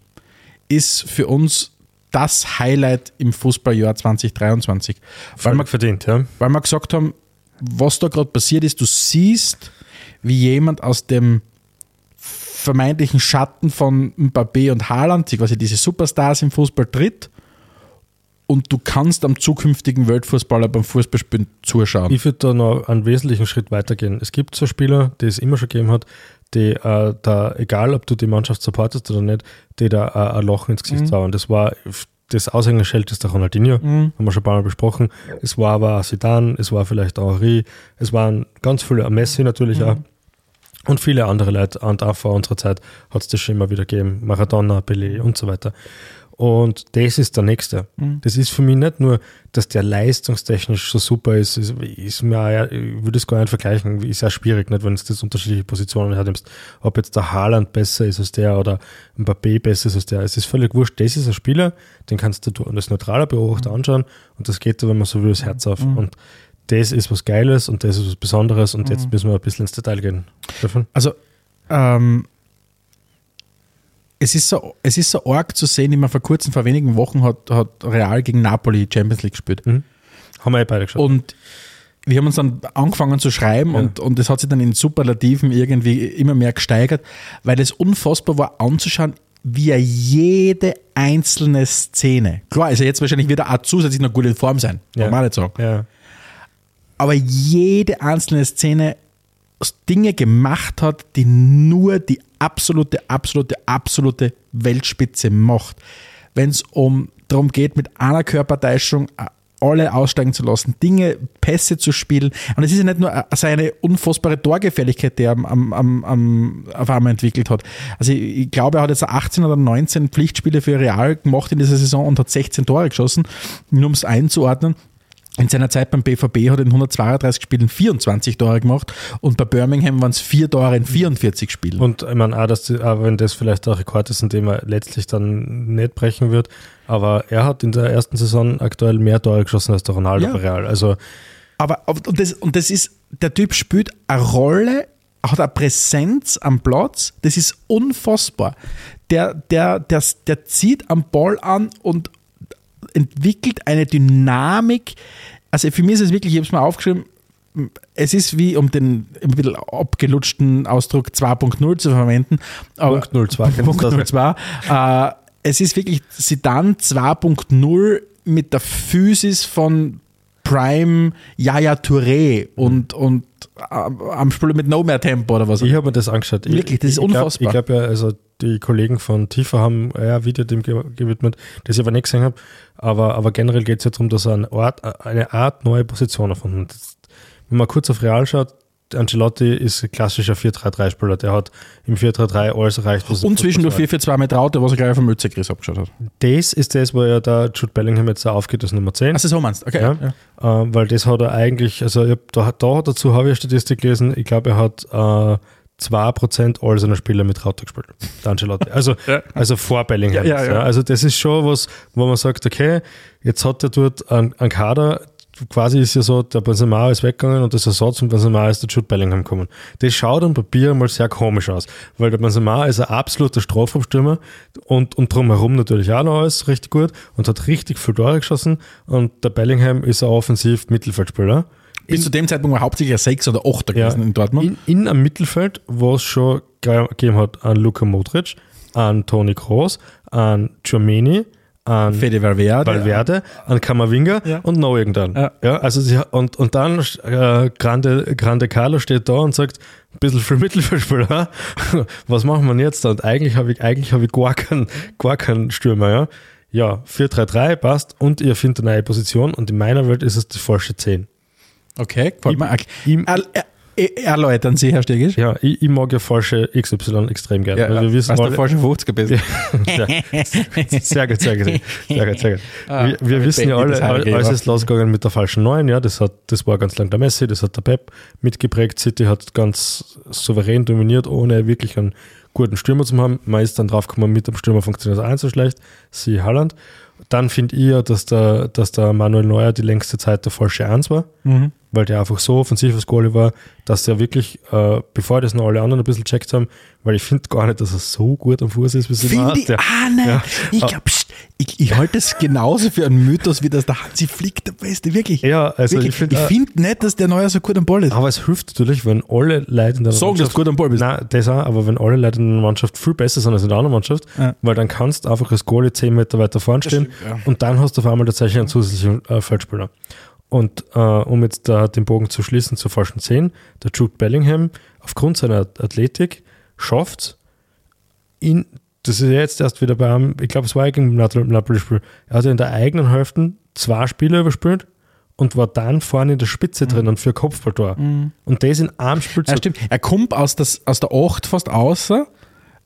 C: ist für uns das Highlight im Fußballjahr 2023. Weil wir,
B: verdient, ja.
C: weil wir gesagt haben, was da gerade passiert ist, du siehst, wie jemand aus dem vermeintlichen Schatten von Mbappé und Haaland, die quasi diese Superstars im Fußball tritt und du kannst am zukünftigen Weltfußballer beim Fußballspielen zuschauen.
B: Ich würde da noch einen wesentlichen Schritt weitergehen. Es gibt so Spieler, die es immer schon gegeben hat, die äh, da, egal ob du die Mannschaft supportest oder nicht, die da äh, ein Loch ins Gesicht
C: Mhm.
B: zaubern. Das war das Aushängeschild ist der Ronaldinho, haben wir schon ein paar Mal besprochen. Es war aber Zidane, es war vielleicht auch Henri, es waren ganz viele, Messi natürlich auch. Und viele andere Leute, und auch vor unserer Zeit hat es das schon immer wieder gegeben. Maradona, Pelé und so weiter. Und das ist der nächste. Das ist für mich nicht nur, dass der leistungstechnisch so super ist, ist, ist mir, auch- ich würde es gar nicht vergleichen, ist ja schwierig, nicht, wenn es das unterschiedliche Positionen hernimmst. Ob jetzt der Haaland besser ist als der oder Mbappé besser ist als der. Es ist völlig wurscht. Das ist ein Spieler, den kannst du als neutraler Beobachter anschauen und das geht dir, wenn man so will, das Herz auf. Und das ist was Geiles und das ist was Besonderes und jetzt müssen wir ein bisschen ins Detail gehen. Stefan?
C: Also, ähm, es ist, so, es ist so arg zu sehen, immer vor kurzem, vor wenigen Wochen hat, hat Real gegen Napoli Champions League gespielt.
B: Haben wir eh beide geschaut.
C: Und wir haben uns dann angefangen zu schreiben
B: Ja.
C: und, und das hat sich dann in Superlativen irgendwie immer mehr gesteigert, weil es unfassbar war anzuschauen, wie er jede einzelne Szene, klar ist er jetzt wahrscheinlich wieder auch zusätzlich noch gut in Form sein,
B: Ja.
C: kann man nicht sagen,
B: ja.
C: aber jede einzelne Szene Dinge gemacht hat, die nur die absolute, absolute, absolute Weltspitze macht. Wenn es um darum geht, mit einer Körpertäuschung alle aussteigen zu lassen, Dinge, Pässe zu spielen. Und es ist ja nicht nur seine unfassbare Torgefälligkeit, die er am, am, am, auf einmal entwickelt hat. Also ich, ich glaube, er hat jetzt 18 oder 19 Pflichtspiele für Real gemacht in dieser Saison und hat 16 Tore geschossen, nur um es einzuordnen. In seiner Zeit beim BVB hat er in 132 Spielen 24 Tore gemacht und bei Birmingham waren es vier Tore in 44 Spielen.
B: Und ich meine auch, dass die, auch wenn das vielleicht auch Rekord ist, in dem er letztlich dann nicht brechen wird, aber er hat in der ersten Saison aktuell mehr Tore geschossen als der Ronaldo
C: Ja.
B: bei Real. Also
C: Aber und das, und das ist, der Typ spielt eine Rolle, hat eine Präsenz am Platz, das ist unfassbar. Der, der, der, der zieht am Ball an und entwickelt eine Dynamik. Also für mich ist es wirklich, ich habe es mal aufgeschrieben, es ist wie, um den ein bisschen abgelutschten Ausdruck 2.0 zu verwenden.
B: Punkt 02,
C: Punkt
B: kennst du das?
C: 02. Äh, es ist wirklich Sidan 2.0 mit der Physis von Prime Yaya Touré und, und äh, am Spiel mit No mehr Tempo oder was.
B: ich habe mir das angeschaut.
C: Wirklich,
B: ich,
C: das ist
B: glaub-
C: unfassbar.
B: Ich glaube ja, also die Kollegen von Tifa haben ja ein Video dem ge- gewidmet, das ich aber nicht gesehen habe. Aber, aber generell geht es ja darum, dass er eine Art, eine Art neue Position erfunden hat. Wenn man kurz auf Real schaut, Ancelotti ist ein klassischer 4-3-3-Spieler. Der hat im 4-3-3 alles erreicht. was er
C: und zwischendurch
B: was er-
C: 4-4-2 mit Raute, was er gleich vom Mützegris abgeschaut hat.
B: Das ist das, wo ja der Jude Bellingham jetzt auch aufgeht als Nummer 10.
C: Also so meinst du? Okay.
B: Ja.
C: Ja.
B: Äh, weil das hat er eigentlich, also ich hab, da, da dazu habe ich eine Statistik gelesen, ich glaube, er hat äh, 2% all seiner Spieler mit Rauter gespielt, der Ancelotti. Also,
C: Ja.
B: also vor Bellingham.
C: Ja.
B: Also das ist schon was, wo man sagt, okay, jetzt hat er dort einen, einen Kader, quasi ist ja so, der Benzema ist weggegangen und das Ersatz von Benzema ist der Jude Bellingham gekommen. Das schaut am Papier mal sehr komisch aus, weil der Benzema ist ein absoluter Strafraumstürmer und, und drumherum natürlich auch noch alles richtig gut und hat richtig viel Tore geschossen und der Bellingham ist ein offensiv Mittelfeldspieler.
C: Bis zu dem Zeitpunkt war hauptsächlich ein 6 oder 8 gewesen in Dortmund.
B: In, in einem Mittelfeld, wo es schon ge- gegeben hat an Luka Modric, an Toni Kroos, an Giomeni, an
C: Fede Valverde.
B: Valverde, an Kamavinga
C: Ja.
B: und noch irgendwann.
C: Ja.
B: Ja. also sie, und, und dann äh, Grande, Grande Carlo steht da und sagt, ein bisschen für Mittelfeldspieler, was machen wir jetzt? Und eigentlich habe ich, eigentlich habe ich gar keinen, gar keinen Stürmer, ja. Ja, 4-3-3 passt und ihr findet eine neue Position und in meiner Welt ist es die falsche 10.
C: Okay, gefällt mir. Er, er, er, erläutern Sie, Herr Stegisch.
B: Ja, ich, ich mag ja falsche XY extrem gerne.
C: Ja,
B: weil wir wissen
C: was der falsche 50er bist.
B: ja, sehr gut, sehr gut. Sehr gut, sehr gut.
C: Ah,
B: wir wir wissen ja alle, alles ist losgegangen mit der falschen Neun. Ja, das, hat, das war ganz lang der Messi, das hat der Pep mitgeprägt. City hat ganz souverän dominiert, ohne wirklich einen guten Stürmer zu haben. Man ist dann draufgekommen, mit dem Stürmer funktioniert es so schlecht. Sie Halland. Dann finde ich ja, dass der, dass der Manuel Neuer die längste Zeit der falsche Eins war
C: Mhm.
B: Weil der einfach so offensiv als Goalie war, dass der wirklich, äh, bevor das noch alle anderen ein bisschen checkt haben, weil ich finde gar nicht, dass er so gut am Fuß ist, wie sie
C: Finde ich, ah nein,
B: Ja.
C: ich glaube, ich, ich halte es genauso für einen Mythos, wie das der Hansi Flick der Beste, wirklich.
B: Ja, also
C: wirklich.
B: ich finde,
C: finde nicht, dass der Neuer so gut am Ball ist.
B: aber es hilft natürlich, wenn alle Leute in der
C: Sagen, dass du gut am Ball bist.
B: Nein, das auch, aber wenn alle Leute in der Mannschaft viel besser sind als in der anderen Mannschaft,
C: Ja.
B: weil dann kannst du einfach als Goalie 10 Meter weiter vorn stehen
C: stimmt, ja.
B: und dann hast du auf einmal tatsächlich einen zusätzlichen äh, Feldspieler. Und äh, um jetzt da den Bogen zu schließen zur falschen 10, der Jude Bellingham aufgrund seiner Athletik schafft ihn, das ist jetzt erst wieder bei einem, ich glaube, es war gegen Napoli-Spiel, er hat in der eigenen Hälfte zwei Spiele überspielt und war dann vorne in der Spitze drin und für Kopfballtor. Und das in einem Spiel
C: Ja, stimmt. Er kommt aus, das, aus der 8 fast außer.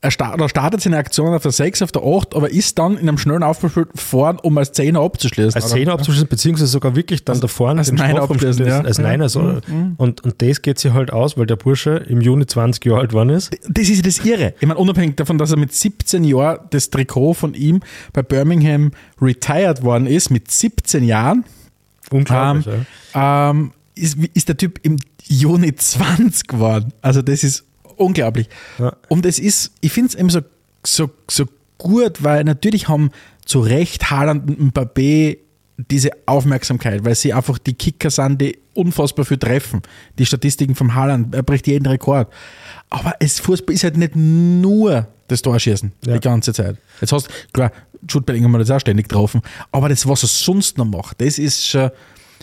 C: Er start, startet seine Aktion auf der 6, auf der 8, aber ist dann in einem schnellen Aufbauspiel vorn, um als 10er abzuschließen.
B: als
C: oder?
B: Zehner abzuschließen, beziehungsweise sogar wirklich dann da vorne
C: als
B: den
C: Niner
B: Strafraum
C: abschließen,
B: schließen,
C: ja.
B: als
C: Ja.
B: Niner. So. Und, und das geht sich halt aus, weil der Bursche im Juni 20 Jahre alt geworden ist.
C: Das ist das Irre. Ich meine, unabhängig davon, dass er mit 17 Jahren das Trikot von ihm bei Birmingham retired worden ist, mit 17 Jahren,
B: Unglaublich.
C: Ähm,
B: ja.
C: ähm, ist, ist der Typ im Juni 20 geworden. Also das ist unglaublich.
B: Ja.
C: Und es ist, ich finde es eben so, so, so gut, weil natürlich haben zu Recht Haaland und Mbappé diese Aufmerksamkeit, weil sie einfach die Kicker sind, die unfassbar viel treffen. Die Statistiken vom Haaland, er bricht jeden Rekord. Aber es, Fußball ist halt nicht nur das Torschießen
B: Ja.
C: die ganze Zeit. Jetzt hast klar, Jude Bellingham hat das auch ständig getroffen, aber das, was er sonst noch macht, das ist schon,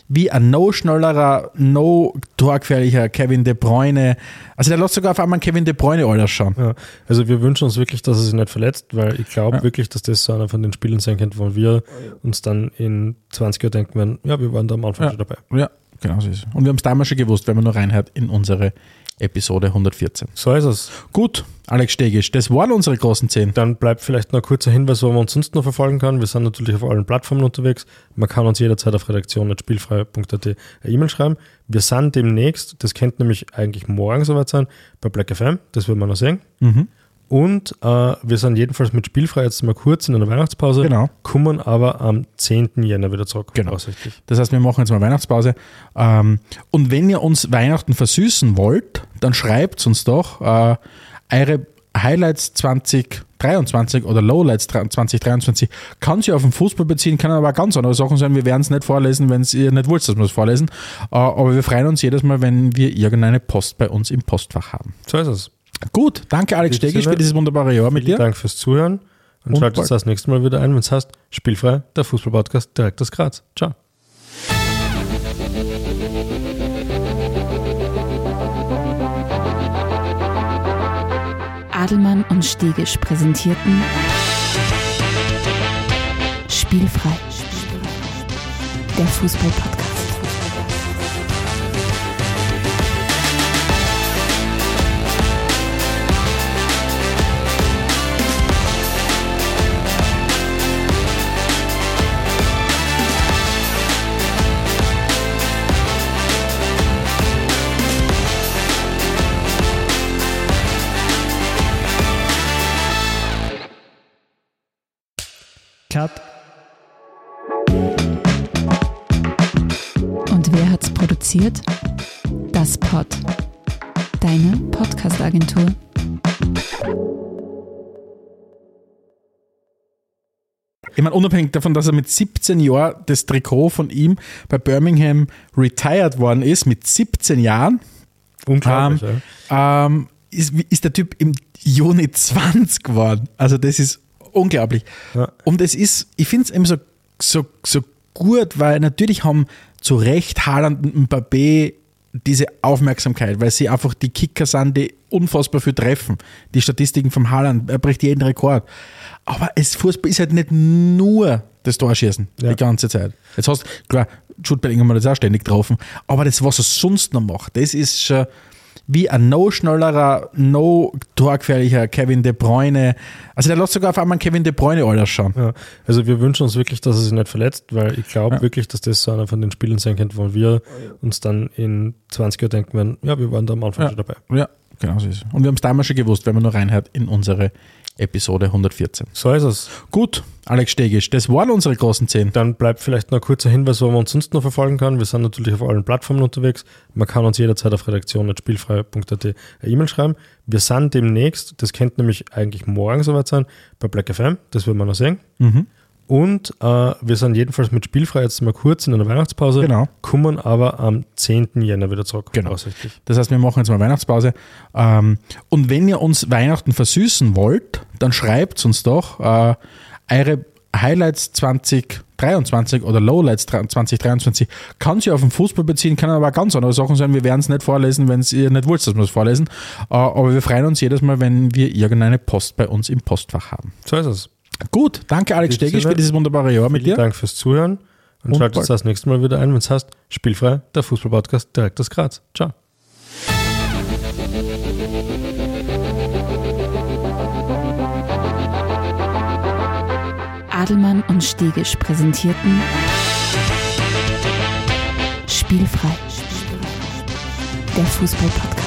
C: wie ein no schnellerer, no torgefährlicher Kevin De Bruyne. Also der lässt sogar auf einmal Kevin De Bruyne alles schauen.
B: Ja, also wir wünschen uns wirklich, dass er sich nicht verletzt, weil ich glaube
C: Ja.
B: wirklich, dass das so einer von den Spielen sein könnte, wo wir uns dann in 20 Jahren denken werden, ja, wir waren da am Anfang
C: Ja.
B: schon dabei.
C: Ja, genau so ist es. Und wir haben es damals schon gewusst, wenn man nur reinhört in unsere Episode 114.
B: So ist es.
C: Gut, Alex Stegisch, das waren unsere großen 10.
B: Dann bleibt vielleicht noch ein kurzer Hinweis, wo man uns sonst noch verfolgen kann. Wir sind natürlich auf allen Plattformen unterwegs. Man kann uns jederzeit auf redaktion.spielfrei.at eine E-Mail schreiben. Wir sind demnächst, das könnte nämlich eigentlich morgen soweit sein, bei Black FM. Das wird man noch sehen.
C: Mhm.
B: Und äh, wir sind jedenfalls mit Spielfrei jetzt mal kurz in einer Weihnachtspause.
C: Genau.
B: Kommen aber am 10. Jänner wieder zurück.
C: Genau. Das heißt, wir machen jetzt mal Weihnachtspause. Ähm, und wenn ihr uns Weihnachten versüßen wollt, dann schreibt uns doch äh, eure Highlights 2023 oder Lowlights 2023. Kann sich auf den Fußball beziehen, kann aber ganz andere Sachen sein. Wir werden es nicht vorlesen, wenn ihr nicht wollt, dass wir es vorlesen. Äh, aber wir freuen uns jedes Mal, wenn wir irgendeine Post bei uns im Postfach haben.
B: So ist es.
C: Gut, danke Alex Stegisch für dieses wunderbare Jahr mit
B: Vielen
C: dir.
B: Dank fürs Zuhören und,
C: Und
B: schaltet das nächste Mal wieder ein, wenn es heißt Spielfrei, der Fußballpodcast direkt aus Graz. Ciao.
A: Adelmann und Stegisch präsentierten Spielfrei, der Fußball-Podcast.
D: Cut.
A: Und wer hat's produziert? Das Pod. Deine Podcast-Agentur.
C: Ich meine, unabhängig davon, dass er mit 17 Jahren das Trikot von ihm bei Birmingham retired worden ist, mit 17 Jahren,
B: Unglaublich. ja.
C: ähm, ist, ist der Typ im Juni 20 geworden. Also das ist unglaublich.
B: Ja.
C: Und es ist, ich finde es eben so, so, so gut, weil natürlich haben zu Recht Haaland und Mbappé diese Aufmerksamkeit, weil sie einfach die Kicker sind, die unfassbar viel treffen. Die Statistiken vom Haaland, er bricht jeden Rekord. Aber es, Fußball ist halt nicht nur das Torschießen
B: Ja.
C: die ganze Zeit. Jetzt hast klar, Jude Bellingham hat das auch ständig getroffen, aber das, was er sonst noch macht, das ist schon wie ein no schnellerer, no torgefährlicher Kevin De Bruyne. Also der lässt sogar auf einmal Kevin De Bruyne alles schauen.
B: Ja. Also wir wünschen uns wirklich, dass er sich nicht verletzt, weil ich glaube
C: Ja.
B: wirklich, dass das so einer von den Spielen sein könnte, wo wir uns dann in 20 Jahren denken werden, ja, wir waren da am Anfang
C: Ja.
B: schon dabei.
C: Ja, genau so ist es. Und wir haben es damals schon gewusst, wenn man nur reinhört in unsere Episode 114.
B: So ist es.
C: Gut, Alex Stegisch, das waren unsere großen 10.
B: Dann bleibt vielleicht noch ein kurzer Hinweis, wo man uns sonst noch verfolgen kann. Wir sind natürlich auf allen Plattformen unterwegs. Man kann uns jederzeit auf redaktion.spielfrei.at eine E-Mail schreiben. Wir sind demnächst, das könnte nämlich eigentlich morgen soweit sein, bei Black FM. Das wird man noch sehen.
C: Mhm.
B: Und äh, wir sind jedenfalls mit Spielfrei jetzt mal kurz in einer Weihnachtspause.
C: Genau.
B: Kommen aber am 10. Jänner wieder zurück.
C: Genau. Das heißt, wir machen jetzt mal Weihnachtspause. Ähm, und wenn ihr uns Weihnachten versüßen wollt, dann schreibt uns doch äh, eure Highlights 2023 oder Lowlights 2023. Kann sich auf den Fußball beziehen, kann aber auch ganz andere Sachen sein. Wir werden es nicht vorlesen, wenn ihr nicht wollt, dass wir es vorlesen. Äh, aber wir freuen uns jedes Mal, wenn wir irgendeine Post bei uns im Postfach haben.
B: So ist es.
C: Gut, danke Alex Stegisch für dieses wunderbare Jahr mit
B: Vielen
C: dir.
B: Dank fürs Zuhören und,
C: Und
B: schaltet das nächste Mal wieder ein, wenn es heißt Spielfrei, der Fußballpodcast direkt aus Graz. Ciao.
A: Adelmann und Stegisch präsentierten Spielfrei, der Fußball-Podcast.